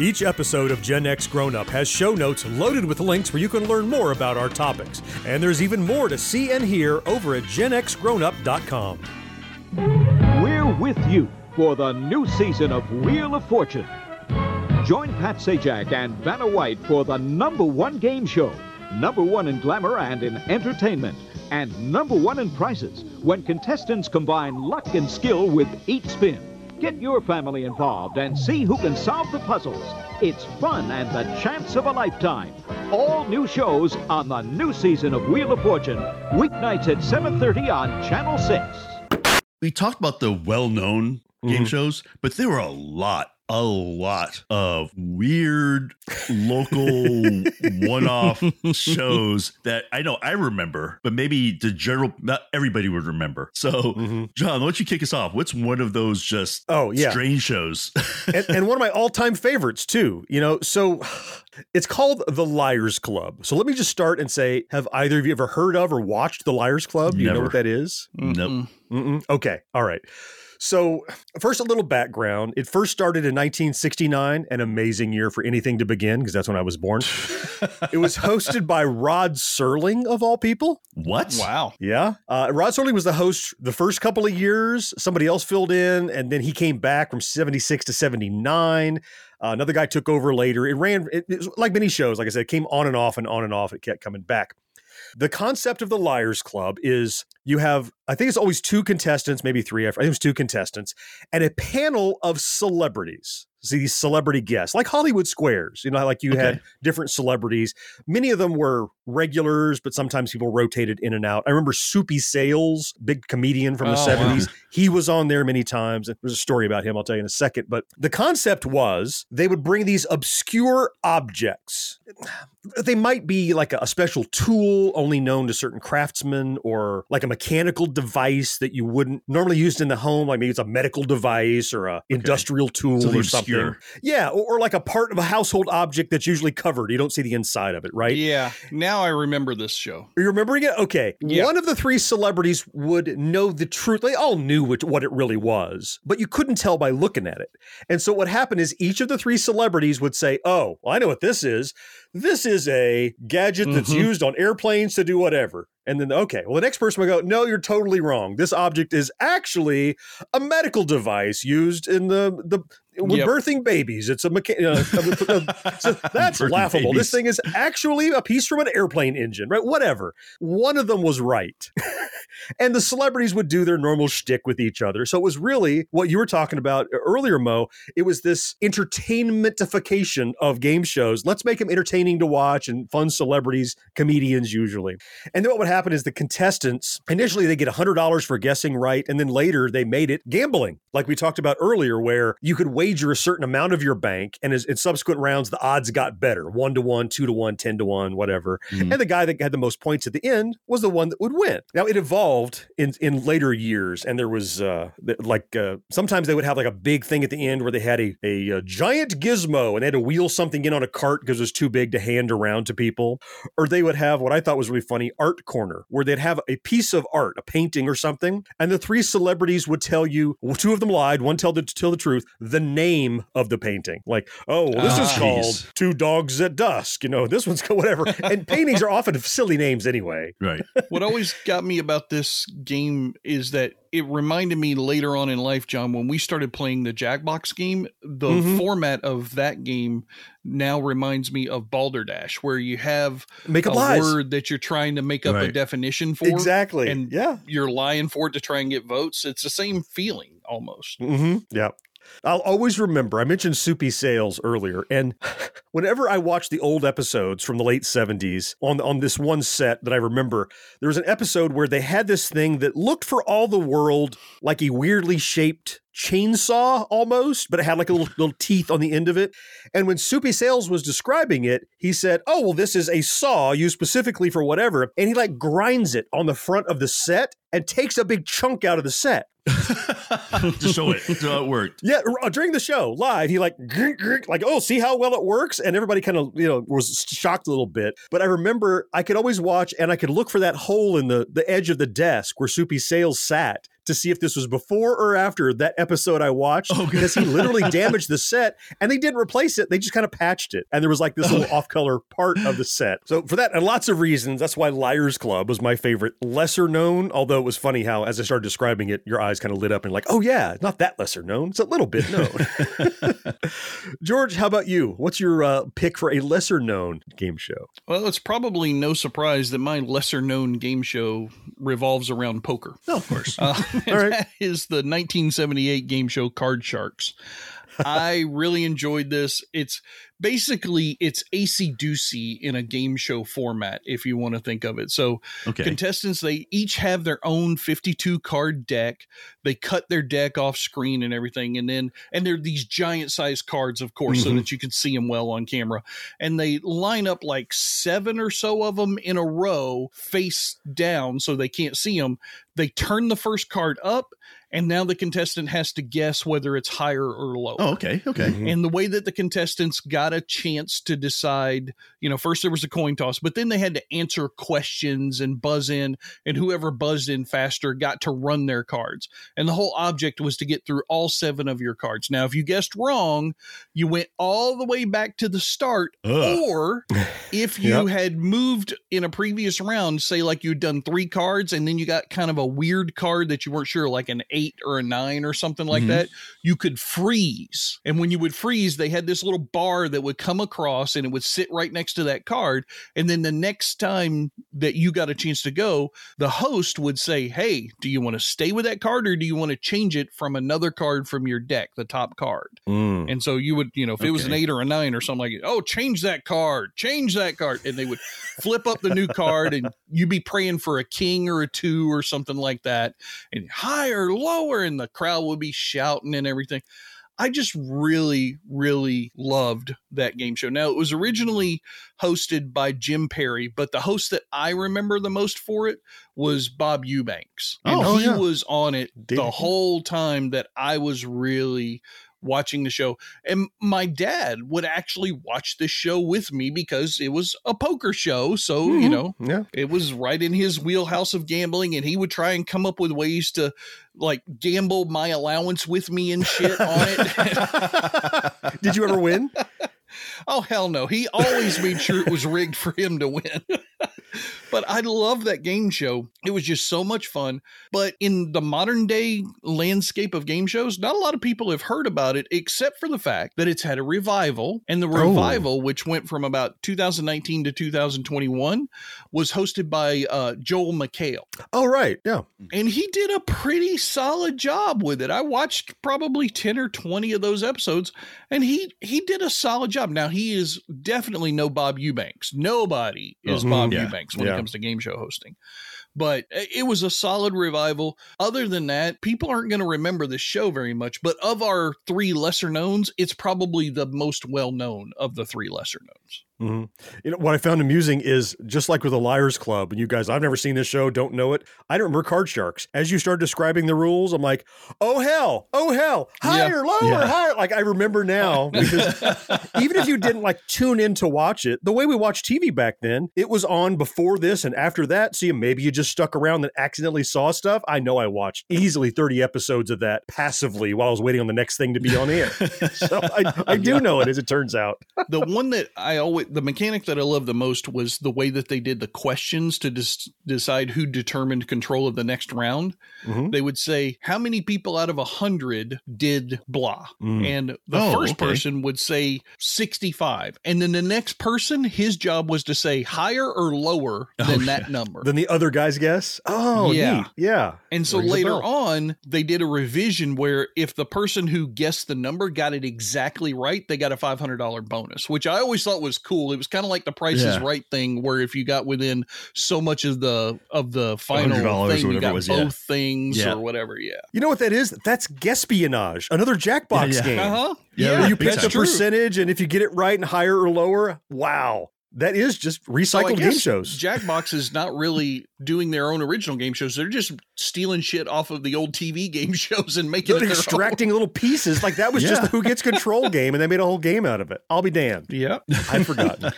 Each episode of Gen X Grown Up has show notes loaded with links where you can learn more about our topics. And there's even more to see and hear over at genxgrownup.com. We're with you for the new season of Wheel of Fortune. Join Pat Sajak and Vanna White for the number one game show, number one in glamour and in entertainment, and number one in prizes when contestants combine luck and skill with each spin. Get your family involved and see who can solve the puzzles. It's fun and the chance of a lifetime. all new shows on the new season of Wheel of Fortune, weeknights at 7:30 on Channel 6. We talked about the well-known game mm-hmm. shows, but there were a lot, a lot of weird local [laughs] one-off shows [laughs] that I know I remember, but maybe the general not everybody would remember. So, mm-hmm. John, why don't you kick us off? What's one of those just Oh, yeah. strange shows? [laughs] and, and one of my all-time favorites too. You know, so [sighs] it's called the Liars Club. So let me just start and say, have either of you ever heard of or watched the Liars Club? Do you know what that is? Nope. Mm-mm. Okay, all right. So, first, a little background. It first started in 1969, an amazing year for anything to begin, because that's when I was born. [laughs] it was hosted by Rod Serling, of all people. What? Wow. Yeah. Uh, Rod Serling was the host the first couple of years. Somebody else filled in, and then he came back from 76 to 79. Uh, another guy took over later. It ran, it, it like many shows, like I said, it came on and off and on and off. It kept coming back. The concept of the Liars Club is you have, I think it's always two contestants, maybe three. I think it was two contestants, and a panel of celebrities. See these celebrity guests, like Hollywood Squares. You know, like you had different celebrities. Many of them were regulars, but sometimes people rotated in and out. I remember Soupy Sales, big comedian from the Oh, wow. 70s. He was on there many times. There's a story about him I'll tell you in a second. But the concept was they would bring these obscure objects. They might be like a, special tool only known to certain craftsmen or like a mechanical device that you wouldn't normally used in the home. Like maybe it's a medical device or a industrial tool Something or something. Obscure. Yeah. Or, or like a part of a household object that's usually covered. You don't see the inside of it, right? Yeah. Now I remember this show. Are you remembering it? Okay. Yeah. One of the three celebrities would know the truth. They all knew which, what it really was, but you couldn't tell by looking at it. And so what happened is each of the three celebrities would say, Oh, well, I know what this is. This is a gadget that's Mhm. used on airplanes to do whatever. And then, okay, well, the next person would go, No, you're totally wrong. This object is actually a medical device used in the, the, with Yep. birthing babies. It's a mechanic. Uh, so [laughs] that's laughable. This thing is actually a piece from an airplane engine, right? Whatever. One of them was right. [laughs] and the celebrities would do their normal shtick with each other. So it was really what you were talking about earlier, Mo. It was this entertainmentification of game shows. Let's make them entertaining to watch and fun celebrities, comedians usually. And then what would happen is the contestants initially they get $100 for guessing right. And then later they made it gambling, like we talked about earlier, where you could wager a certain amount of your bank. And as, in subsequent rounds, the odds got better one to one, two to one, ten to one, whatever. Mhm. And the guy that had the most points at the end was the one that would win. Now it evolved in in later years, and there was uh, like uh, sometimes they would have like a big thing at the end where they had a, a, uh giant gizmo and they had to wheel something in on a cart because it was too big to hand around to people, or they would have what I thought was really funny art corner where they'd have a piece of art, a painting or something, and the three celebrities would tell you. Well, two of them lied, one told the tell the truth. The name of the painting, like oh, well, this Ah. is called Jeez. Two Dogs at Dusk. You know, this one's called whatever. And paintings are often silly names anyway. Right. [laughs] what always got me about this game is that it reminded me later on in life, John, when we started playing the Jackbox game, the Mhm. format of that game now reminds me of Balderdash, where you have Make up a lies. word that you're trying to make up a definition for. Exactly. And yeah. you're lying for it to try and get votes. It's the same feeling almost. Mm-hmm. Yeah. I'll always remember. I mentioned Soupy Sales earlier, and [sighs] whenever I watch the old episodes from the late '70s on on this one set that I remember, there was an episode where they had this thing that looked for all the world like a weirdly shaped chainsaw almost, but it had like a little, little teeth on the end of it. And when Soupy Sales was describing it, he said, "Oh, well, this is a saw used specifically for whatever," and he like grinds it on the front of the set and takes a big chunk out of the set. [laughs] to show it, so it worked. Yeah, uh, during the show live, he like grr, grr, like oh, see how well it works, and everybody kind of you know was shocked a little bit. But I remember I could always watch, and I could look for that hole in the the edge of the desk where Soupy Sales sat to see if this was before or after that episode I watched because he literally [laughs] damaged the set, and they didn't replace it; they just kind of patched it, and there was like this little off color part of the set. So for that and lots of reasons, that's why Liars Club was my favorite, lesser known. Although it was funny how as I started describing it, your eyes kind of lit up and like, oh yeah, not that lesser known. It's a little bit known. [laughs] [laughs] George, how about you? What's your uh, pick for a lesser known game show? Well, it's probably no surprise that my lesser known game show revolves around poker. Oh, of course. Uh, [laughs] That is the 1978 game show Card Sharks. I really enjoyed this. It's basically it's acey-deucey in a game show format, if you want to think of it. So Okay. contestants they each have their own 52 card deck. They cut their deck off screen and everything, and then and they're these giant sized cards, of course, so Mhm. that you can see them well on camera. And they line up like seven or so of them in a row, face down, so they can't see them. They turn the first card up, and now the contestant has to guess whether it's higher or lower. Oh, okay, okay. Mm-hmm. And the way that the contestants got a chance to decide, you know, first there was a coin toss, but then they had to answer questions and buzz in, and whoever buzzed in faster got to run their cards. And the whole object was to get through all seven of your cards. Now, if you guessed wrong, you went all the way back to the start, Ugh. or [laughs] if you Yep. had moved in a previous round, say like you'd done three cards and then you got kind of a weird card that you weren't sure, like an eight or a nine or something like Mhm. that, you could freeze. And when you would freeze, they had this little bar that would come across and it would sit right next to that card. And then the next time that you got a chance to go, the host would say, Hey, do you want to stay with that card or do you want to change it from another card from your deck, the top card? Mm. And so you would, you know, if it was an eight or a nine or something like it, oh, change that card, change that card. And they would flip up the new card and you'd be praying for a king or a two or something like that. And higher, lower, and the crowd would be shouting and everything. I just really, really loved that game show. Now, it was originally hosted by Jim Perry, but the host that I remember the most for it was Bob Eubanks. And Oh, he yeah. was on it Did the he? whole time that I was really watching the show. And my dad would actually watch this show with me because it was a poker show. So, you Mhm. know, Yeah. it was right in his wheelhouse of gambling. And he would try and come up with ways to like gamble my allowance with me and shit on it. [laughs] Did you ever win? [laughs] oh, hell no. He always made sure it was rigged for him to win. [laughs] but I love that game show. It was just so much fun. But in the modern day landscape of game shows, not a lot of people have heard about it, except for the fact that it's had a revival. And the Oh. revival, which went from about 2019 to 2021, was hosted by uh, Joel McHale. Oh, right. Yeah. And he did a pretty solid job with it. I watched probably 10 or 20 of those episodes and he he did a solid job. Now he is definitely no Bob Eubanks. Nobody is Mhm. Bob Yeah. Eubanks when Yeah. it comes to game show hosting. But it was a solid revival. Other than that, people aren't going to remember this show very much. But of our three lesser knowns, it's probably the most well known of the three lesser knowns. hmm You know what I found amusing is just like with the Liars Club, and you guys, I've never seen this show, don't know it. I don't remember Card Sharks. As you started describing the rules, I'm like, oh hell, oh hell, higher, lower, Yeah. higher. Like I remember now [laughs] because even if you didn't like tune in to watch it, the way we watched TV back then, it was on before this and after that. See, maybe you just stuck around and accidentally saw stuff. I know I watched easily 30 episodes of that passively while I was waiting on the next thing to be on air. [laughs] so I, I do know it as it turns out. [laughs] the one that I always the mechanic that I loved the most was the way that they did the questions to dis- decide who determined control of the next round. Mhm. They would say how many people out of a hundred did blah, Mm. and the Oh, first okay. person would say sixty-five, and then the next person his job was to say higher or lower Oh, than yeah. that number. Then the other guys guess. Oh, Yeah. neat. yeah. And so Rings later on, they did a revision where if the person who guessed the number got it exactly right, they got a $500 bonus, which I always thought was cool. It was kind of like the Price is Right thing, where if you got within so much of the of the final thing, you got was, both yeah. things Yeah. or whatever. Yeah. You know what that is? That's Guesspionage, another Jackbox Yeah, yeah. game. Uh huh. Yeah, Where you pick big the time. percentage, and if you get it right and higher or lower, wow. That is just So recycled game shows. Jackbox is not really [laughs] doing their own original game shows. They're just stealing shit off of the old TV game [laughs] shows and making They're it their extracting little pieces. Like that was just the Who Gets Control [laughs] game, and they made a whole game out of it. I'll be damned. Own. Yeah. I'd forgotten.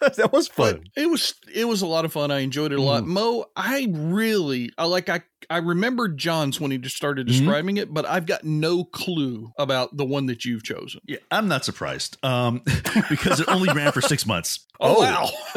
that was but fun. it was it was a lot of fun. I enjoyed it a lot. Mm. Mo, I really I like I I remembered John's when he just started Mhm. describing it, but I've got no clue about the one that you've chosen. Yeah, I'm not surprised um, [laughs] because it only ran for six months. [laughs] Oh, wow. [laughs]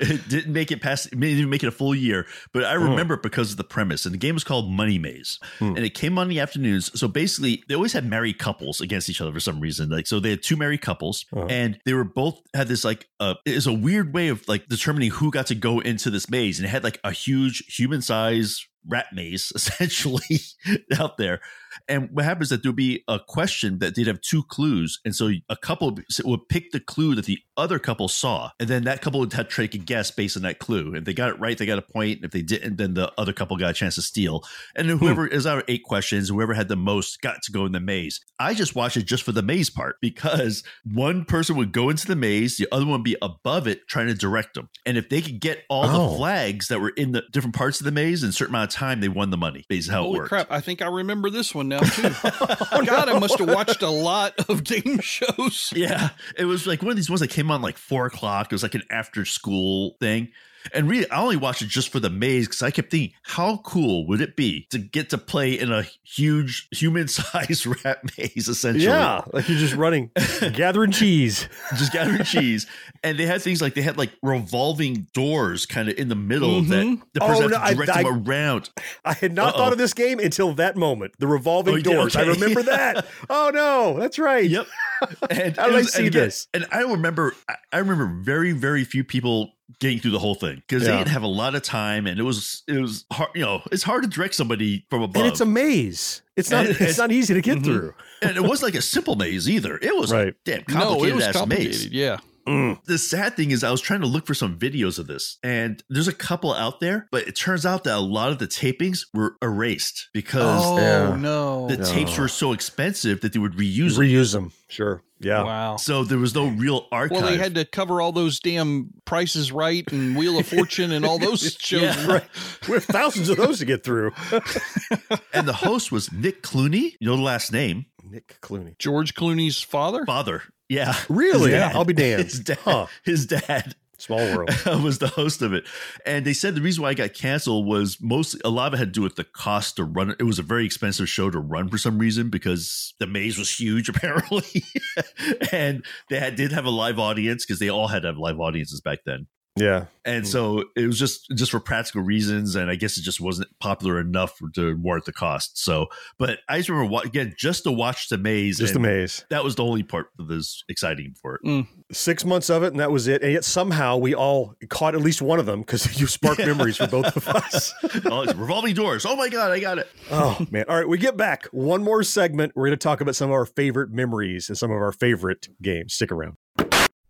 it didn't make it past, it didn't even make it a full year, but I remember it because of the premise. And the game was called Money Maze, and it came on in the afternoons. So basically, they always had married couples against each other for some reason. Like, so they had two married couples, Uh-huh. and they were both had this like, uh, it is a weird way of like determining who got to go into this maze, and it had like a huge human size rat maze [laughs] essentially out there And what happens is that there'll be a question that they'd have two clues. And so a couple would pick the clue that the other couple saw. And then that couple would have to take a guess based on that clue. If they got it right, they got a point. If they didn't, then the other couple got a chance to steal. And then hmm. whoever is out of eight questions, whoever had the most got to go in the maze. I just watched it just for the maze part because one person would go into the maze, the other one would be above it trying to direct them. And if they could get all Oh. the flags that were in the different parts of the maze in a certain amount of time, they won the money. Based how it worked. crap! I think I remember this one now too. [laughs] Oh, God, I must have watched a lot of game shows. Yeah, it was like one of these ones that came on like four o'clock. It was like an after school thing. And really, I only watched it just for the maze because I kept thinking, how cool would it be to get to play in a huge human-sized [laughs] rat maze? Essentially, Yeah, like you're just running, [laughs] gathering cheese, just gathering cheese. And they had things like they had like revolving doors kind of in the middle that Mhm. the person Oh, no, to I- direct I- them around. I had not Uh-oh. thought of this game until that moment. The revolving Oh, doors. I remember that. [laughs] Oh no, that's right. Yep. And How did it I see and again- this? And I remember, I- I remember very, very few people getting through the whole thing because they didn't have a lot of time, and it was, it was hard. You know, it's hard to direct somebody from above. And it's a maze. It's not. And it's, not easy to get Mhm. through. and it wasn't like a simple maze either. It was Right. a damn No, it was ass complicated. maze. Yeah. Mm. The sad thing is, I was trying to look for some videos of this, and there's a couple out there, but it turns out that a lot of the tapings were erased because Oh Yeah. no! the tapes were so expensive that they would reuse them. Reuse them. Sure. Yeah. Wow. So there was no real archive. Well, they had to cover all those damn Prices Right and Wheel of [laughs] Fortune and all those shows. Yeah. [laughs] Right. We have thousands of those to get through. [laughs] and the host was Nick Clooney. You know the last name? Nick Clooney. George Clooney's father. Father. Yeah. Really? His dad. I'll be damned. His dad. Huh. His dad Small world. [laughs] was the host of it. And they said the reason why it got canceled was mostly a lot of it had to do with the cost to run it. It was a very expensive show to run for some reason because the maze was huge, [laughs] apparently. and they had, did have a live audience because they all had to have live audiences back then. Yeah. And so it was just just for practical reasons, and I guess it just wasn't popular enough to warrant the cost. So, but I just remember wa- again just to watch the maze, Just the maze. That was the only part that was exciting for it. Mm. Six months of it, and that was it. And yet somehow we all caught at least one of them because [laughs] you sparked memories for both of us. [laughs] oh, it's revolving doors! Oh my god, I got it! Oh man! All right, we get back one more segment. We're going to talk about some of our favorite memories and some of our favorite games. Stick around.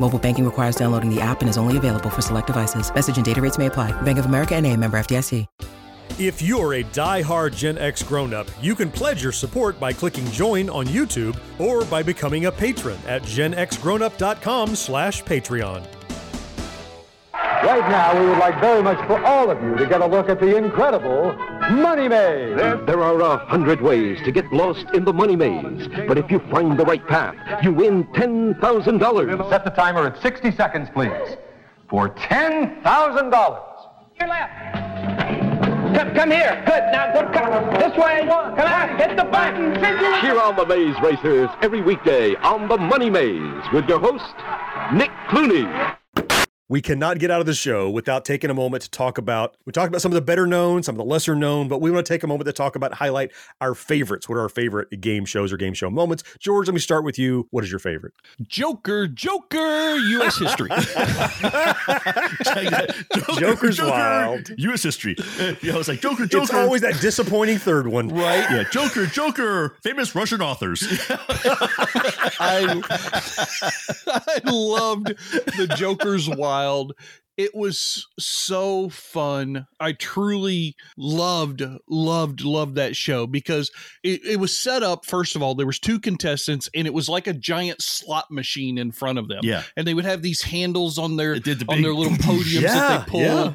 Mobile banking requires downloading the app and is only available for select devices. Message and data rates may apply. Bank of America and a member FDIC. If you're a die-hard Gen X grown-up, you can pledge your support by clicking join on YouTube or by becoming a patron at genxgrownup.com slash Patreon. Right now, we would like very much for all of you to get a look at the incredible Money Maze. There are a hundred ways to get lost in the money maze, but if you find the right path, you win $10,000. Set the timer at 60 seconds, please. For $10,000. Your left. Come, come here. Good. Now, good. come this way. Come on. Hit the button. Cheer on the Maze Racers every weekday on the Money Maze with your host, Nick Clooney. We cannot get out of the show without taking a moment to talk about. We talked about some of the better known, some of the lesser known, but we want to take a moment to talk about highlight our favorites. What are our favorite game shows or game show moments? George, let me start with you. What is your favorite? Joker, Joker, U.S. history. [laughs] Joker's wild. U.S. history. Yeah, I was like Joker, Joker. It's always that disappointing third one, right? Yeah, Joker, Joker, famous Russian authors. [laughs] I I loved the Joker's Wild. It was so fun. I truly loved, loved, loved that show because it, it was set up. First of all, there was two contestants, and it was like a giant slot machine in front of them. Yeah. and they would have these handles on their the on their little [laughs] podiums Yeah, that they pulled. yeah.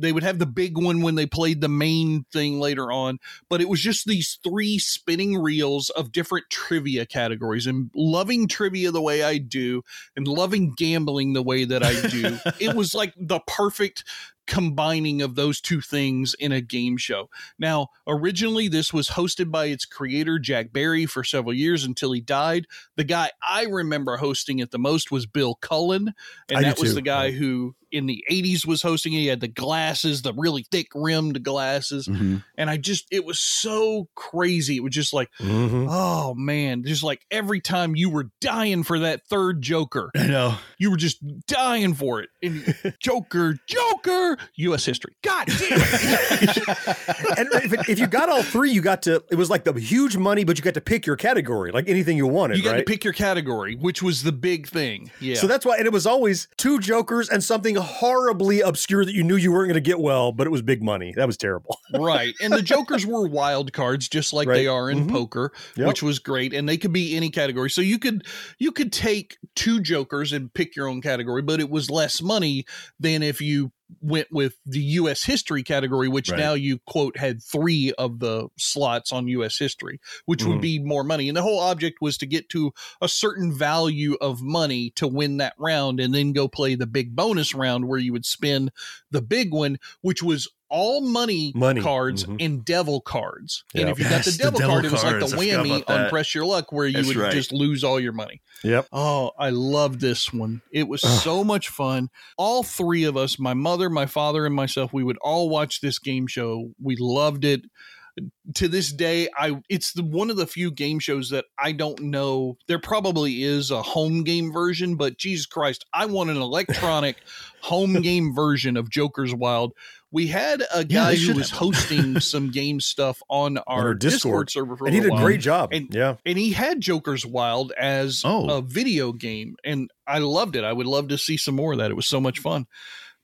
They would have the big one when they played the main thing later on, but it was just these three spinning reels of different trivia categories. And loving trivia the way I do, and loving gambling the way that I do, [laughs] it was like the perfect combining of those two things in a game show. Now, originally this was hosted by its creator Jack Barry for several years until he died. The guy I remember hosting it the most was Bill Cullen, and I that was too. the guy who in the 80s was hosting it. He had the glasses, the really thick rimmed glasses. Mhm. And I just, it was so crazy. It was just like, Mhm. oh man, just like every time you were dying for that third Joker. I know. You were just dying for it. And [laughs] Joker, Joker, U.S. history. God damn it. [laughs] and if, it- if you got all three, you got to. It was like the huge money, but you got to pick your category, like anything you wanted. you got right? to pick your category, which was the big thing. Yeah. So that's why, and it was always two jokers and something horribly obscure that you knew you weren't going to get well, but it was big money. That was terrible. [laughs] right. And the jokers were wild cards just like Right. they are in Mhm. poker, Yep. which was great and they could be any category. So you could you could take two jokers and pick your own category, but it was less money than if you went with the US history category which Right. now you quote had 3 of the slots on US history, which would Mhm. be more money. And the whole object was to get to a certain value of money to win that round and then go play the big bonus round where you would spin the big one which was all money, Money. cards Mhm. and devil cards. And if you got the Yes, [laughs] the devil, devil card, it was like the whammy on press your luck where you That's would right. just lose all your money. Yep. Oh, I love this one. It was so much fun. All three of us, my mother, my father, and myself, we would all watch this game show. We loved it. To this day, I it's the one of the few game shows that I don't know. There probably is a home game version, but Jesus Christ, I want an electronic [laughs] home game version of Joker's Wild. We had a guy they who was have hosting [laughs] some game stuff on our, our Discord. Discord. server for And he did a great job. and yeah. and he had Joker's Wild as Oh. a video game, and I loved it. I would love to see some more of that. It was so much fun.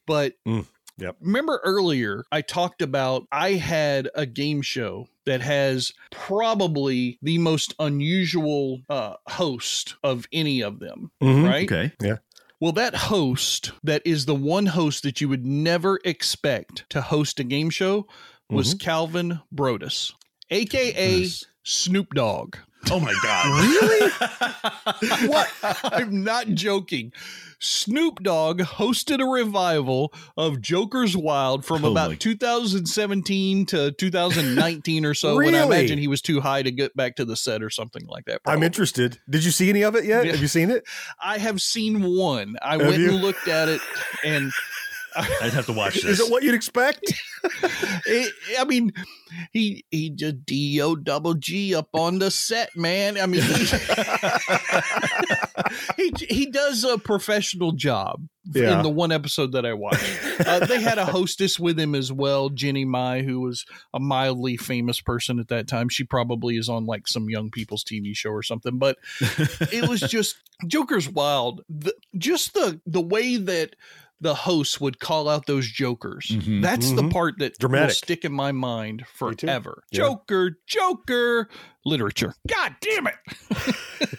But Mm, yep. remember earlier, I talked about I had a game show that has probably the most unusual uh, host of any of them, Mhm. right? Okay. Yeah. Well, that host that is the one host that you would never expect to host a game show was Calvin Broadus, aka Yes. Snoop Dogg. Oh my god. [laughs] Really? [laughs] what? I'm not joking. Snoop Dogg hosted a revival of Joker's Wild from Oh about my- 2017 to 2019 or so. When I Really? imagine he was too high to get back to the set or something like that. I'm interested. Did you see any of it yet? Yeah. Have you seen it? I have seen one. I Have went you? and looked at it, and I'd have to watch this. Is it what you'd expect? [laughs] it, I mean, he he just D O double G up on the set, man. I mean, he, [laughs] he he does a professional job Yeah. in the one episode that I watched. Uh, they had a hostess with him as well, Jenny Mai, who was a mildly famous person at that time. She probably is on like some young people's TV show or something, but [laughs] it was just Joker's Wild. The, just the the way that the hosts would call out those jokers. Mhm. That's the Mhm. part that will stick in my mind forever. Yeah. Joker, Joker, literature. God damn it!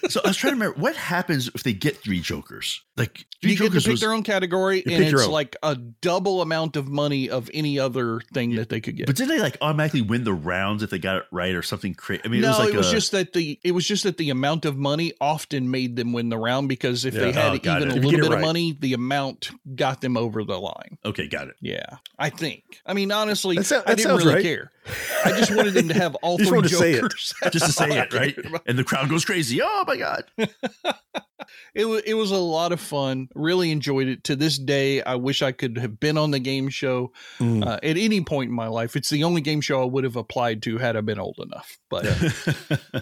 [laughs] so I was trying to remember what happens if they get three jokers. Like three You get to jokers pick was, their own category, and it's own. like a double amount of money of any other thing that they could get. but did they like automatically win the rounds if they got it right or something crazy? I mean, no, it was like it was a- just that the it was just that the amount of money often made them win the round because if they had Oh, even it. a If little bit it of money, the amount got them over the line. okay, got it. Yeah, I think. I mean, honestly, That sou- I didn't really right. care. I just wanted them to have [laughs] all just three wanted to say it. jokers. [laughs] Just to say That's all I it, right? And the crowd goes crazy. Oh my god! [laughs] It was it was a lot of fun. Really enjoyed it. To this day, I wish I could have been on the game show Mm. uh, at any point in my life. It's the only game show I would have applied to had I been old enough. But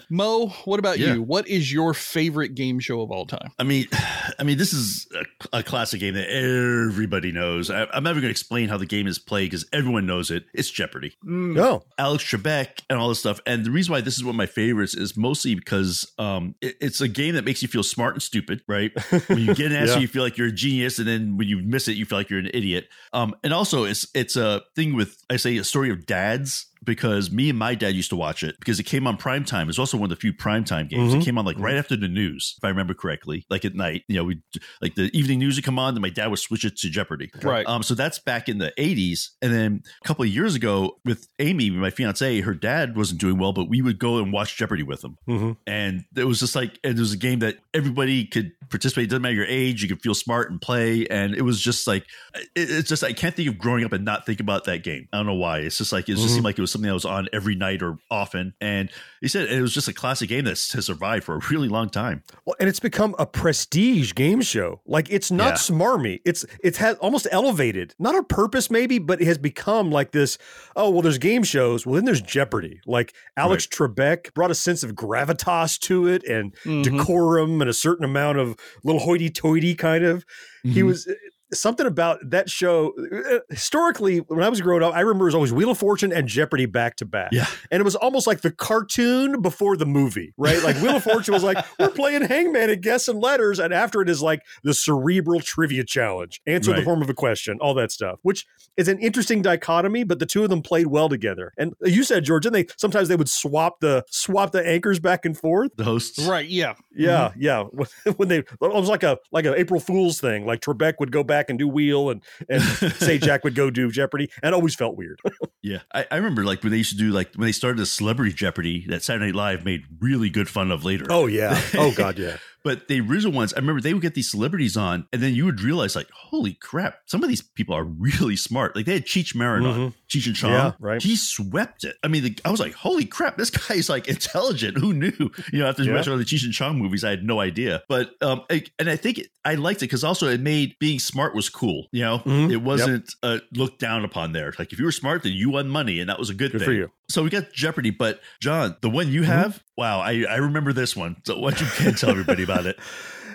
Mo, what about Yeah. you? What is your favorite game show of all time? I mean, [sighs] I mean, this is a, a classic game that everybody knows. I, I'm never going to explain how the game is played because everyone knows it. It's Jeopardy. No. Alex Trebek and all this stuff. And the reason why this is one of my favorites is mostly because um, it- it's a game that makes you feel smart and stupid, right? When you get [laughs] an answer, Yeah. you feel like you're a genius, and then when you miss it, you feel like you're an idiot. Um, and also, it's it's a thing with I say a story of dads because me and my dad used to watch it because it came on prime time. It's also one of the few prime time games. Mhm. It came on like right after the news, if I remember correctly, like at night. You know, we like the evening news would come on, then my dad would switch it to Jeopardy. Right. Um, so that's back in the 80s. And then a couple of years ago with Amy, my fiance, her dad wasn't doing well, but we would go and watch Jeopardy with him. Mhm. And it was just like, and it was a game that everybody could participate. It doesn't matter your age. You could feel smart and play. And it was just like, it, it's just, I can't think of growing up and not think about that game. I don't know why. It's just like, it just Mhm. seemed like it was something that was on every night or often. And he said it was just a classic game that has survived for a really long time. Well, and it's become a prestige game show. Like it's not Yeah. smarmy. It's it's has almost elevated, not on purpose maybe, but it has become like this. Oh well, there's game shows. Well, then there's Jeopardy. Like Alex Trebek brought a sense of gravitas to it and Mhm. decorum and a certain amount of little hoity-toity kind of. He Mhm. was something about that show uh, historically when i was growing up i remember it was always wheel of fortune and jeopardy back to back Yeah. and it was almost like the cartoon before the movie right like wheel of fortune was like [laughs] we're playing hangman and guessing letters and after it is like the cerebral trivia challenge answer in the form of a question all that stuff which is an interesting dichotomy but the two of them played well together and you said george and they sometimes they would swap the swap the anchors back and forth The hosts. Right. Yeah. yeah, yeah. [laughs] When they, it was like a like an April Fool's thing. Like Trebek would go back and do Wheel, and and Sajak would go do Jeopardy, and it always felt weird. [laughs] Yeah, I, I remember like when they used to do like when they started the Celebrity Jeopardy that Saturday Night Live made really good fun of later. oh yeah, oh god, yeah. [laughs] But the original ones, I remember they would get these celebrities on, and then you would realize, like, holy crap, some of these people are really smart. Like they had Cheech Marin on, Mhm. Cheech and Chong. Yeah, right. He swept it. I mean, the, I was like, holy crap, this [laughs] guy's like intelligent. Who knew? You know, after Yeah. watching all the Cheech and Chong movies, I had no idea. But um, I, and I think it, I liked it because also it made being smart was cool. You know, Mhm. it wasn't uh, looked down upon there. Like if you were smart, then you won money, and that was a good, Good thing. for you. So we got Jeopardy, but John, the one you have, mm-hmm. wow, I, I remember this one. So what you can't tell everybody about it? [laughs]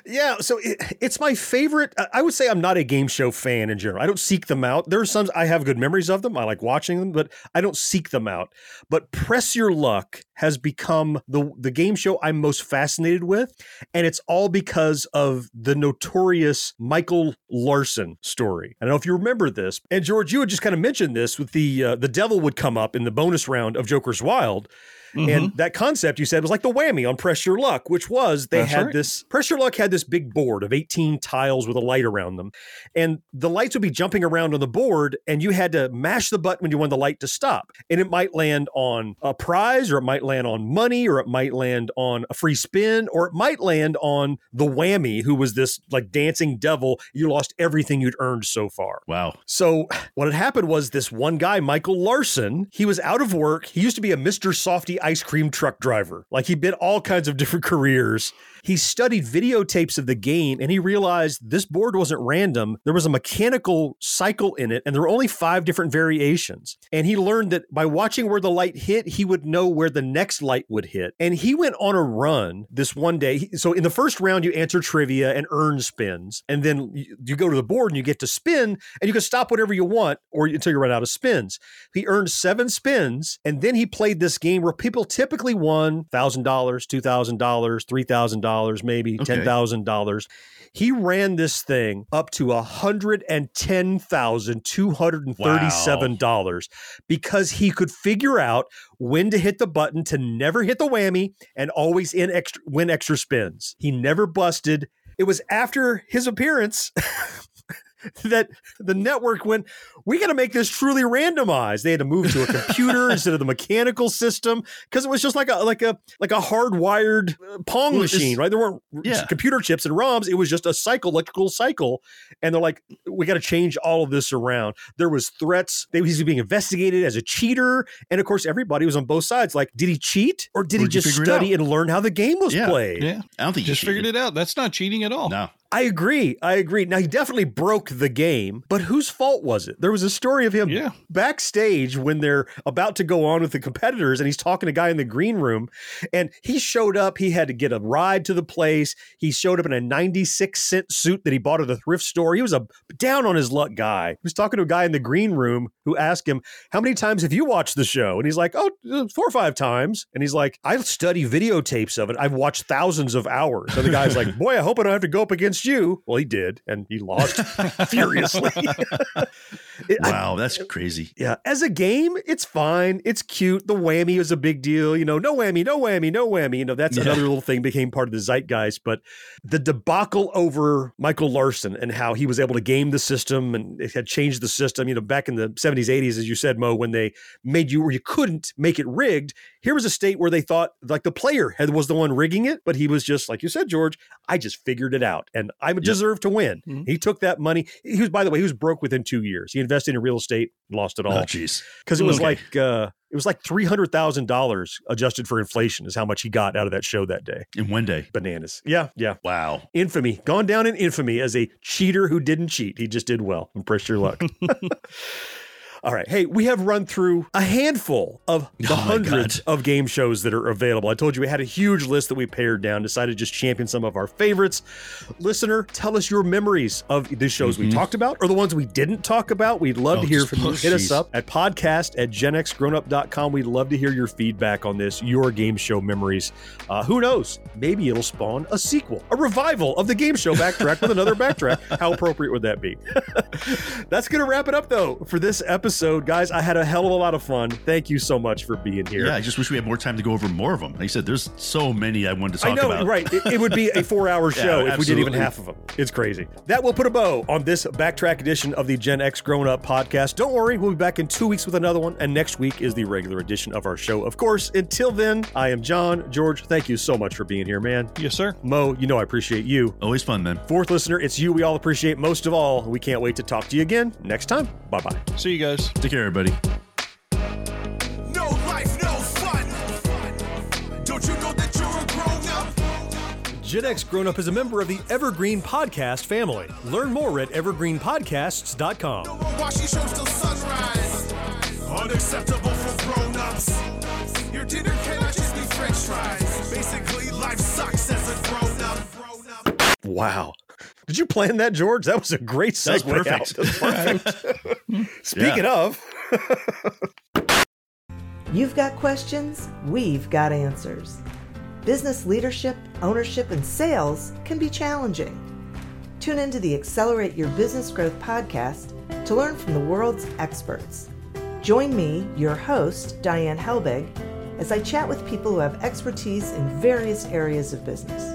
Yeah, so it, it's my favorite. I- would say I'm not a game show fan in general. I don't seek them out. There are some I have good memories of them. I like watching them, but I don't seek them out. But Press Your Luck has become the the game show I'm most fascinated with, and it's all because of the notorious Michael Larson story. I don't know if you remember this. And George, you had just kind of mentioned this with the uh, the devil would come up in the bonus round of Joker's Wild. Mm-hmm. And that concept you said was like the whammy on Press Your Luck, which was they That's had right. this Press Your Luck had this big board of 18 tiles with a light around them. And the lights would be jumping around on the board, and you had to mash the button when you wanted the light to stop. And it might land on a prize, or it might land on money, or it might land on a free spin, or it might land on the whammy, who was this like dancing devil. You lost everything you'd earned so far. Wow. So what had happened was this one guy, Michael Larson, he was out of work. He used to be a Mr. Softee ice cream truck driver. Like he'd been all kinds of different [laughs] careers. He studied videotapes of the game and he realized this board wasn't random. There was a mechanical cycle in it and there were only five different variations. And he learned that by watching where the light hit, he would know where the next light would hit. And he went on a run this one day. So in the first round, you answer trivia and earn spins. And then you go to the board and you get to spin and you can stop whatever you want or until you run out of spins. He earned seven spins and then he played this game where people typically won $1,000, $2,000, $3,000, maybe Okay. $10,000. He ran this thing up to $110,237 because he could figure out when to hit the button to never hit the whammy and always in extra, win extra spins. He never busted. It was after his appearance [laughs] [laughs] that the network went, we got to make this truly randomized. They had to move to a [laughs] computer instead of the mechanical system because it was just like a like a like a hardwired uh, Pong Well, machine, right? There weren't Yeah. computer chips and ROMs. It was just a cycle, electrical cycle, and they're like, we got to change all of this around. There was threats. They, he was being investigated as a cheater, and of course, everybody was on both sides. Like, did he cheat or did Or he just study and learn how the game was Yeah. played? Yeah. I don't think he Just figured it out. That's not cheating at all. No. I agree. I agree. Now he definitely broke the game, but whose fault was it? There was a story of him Yeah. backstage when they're about to go on with the competitors, and he's talking to a guy in the green room, and he showed up. He had to get a ride to the place. He showed up in a ninety-six cent suit that he bought at the thrift store. He was a down on his luck guy. He was talking to a guy in the green room who asked him, "How many times have you watched the show?" And he's like, "Oh, uh, four or five times." And he's like, "I study videotapes of it. I've watched thousands of hours." And the guy's like, [laughs] "Boy, I hope I don't have to go up against you." Well, he did, and he lost [laughs] furiously. [laughs] It- I- Wow, that's crazy. yeah, as a game, it's fine. It's cute. The whammy is a big deal. You know, no whammy, no whammy, no whammy. You know, that's Yeah. another little thing became part of the zeitgeist. But the debacle over Michael Larson and how he was able to game the system and it had changed the system, you know, back in the 70s, 80s, as you said, Mo, when they made you where you couldn't make it rigged, Here was a state where they thought like the player had was the one rigging it, but he was just like you said, George. I just figured it out, and I deserve to win. Mm-hmm. He took that money. He was, by the way, he was broke within two years. He invested in real estate, lost it all. Oh, jeez. because it was Okay. like uh, it was like three hundred thousand dollars adjusted for inflation is how much he got out of that show that day. In one day. Bananas. Yeah, yeah. Wow. Infamy. Gone down in infamy as a cheater who didn't cheat. He just did well. And press your luck. [laughs] All right. Hey, we have run through a handful of [laughs] the Oh hundreds of game shows that are available. I told you we had a huge list that we pared down, decided to just champion some of our favorites. Listener, tell us your memories of the shows we Mhm. talked about or the ones we didn't talk about. We'd love Oh, to hear from you. oh, [laughs] Hit us up at podcast at genxgrownup.com. We'd love to hear your feedback on this, your game show memories. Uh, who knows? Maybe it'll spawn a sequel, a revival of the game show backtrack with another backtrack. How appropriate would that be? [laughs] That's going to wrap it up, though, for this episode. Guys, I had a hell of a lot of fun. Thank you so much for being here. Yeah, I just wish we had more time to go over more of them. Like you said, there's so many I wanted to talk I know, about. right? It, it would be a [laughs] four-hour Yeah, show if we did even half of them. It's crazy. That will put a bow on this backtrack edition of the Gen X Grown Up podcast. Don't worry, we'll be back in two weeks with another one, and next week is the regular edition of our show. Of course, until then, I am John. George, thank you so much for being here, man. Yes, sir. Mo, you know I appreciate you. Always fun, man. Fourth listener, it's you we all appreciate most of all. We can't wait to talk to you again next time. Bye bye. See you guys. Take care, everybody. No life, no fun. Don't you know that you're a grown up? Gen X Grown Up is a member of the Evergreen Podcast family. Learn more at evergreenpodcasts.com. Watching shows till sunrise. Unacceptable for grown ups. Your dinner cannot just be french fries. Basically, life sucks as a grown up. Wow. Did you plan that, George? That was a great That was segue perfect. out. That's [laughs] perfect. [laughs] Speaking of, [laughs] You've got questions, we've got answers. Business leadership, ownership, and sales can be challenging. Tune into the Accelerate Your Business Growth podcast to learn from the world's experts. Join me, your host, Diane Helbig, as I chat with people who have expertise in various areas of business.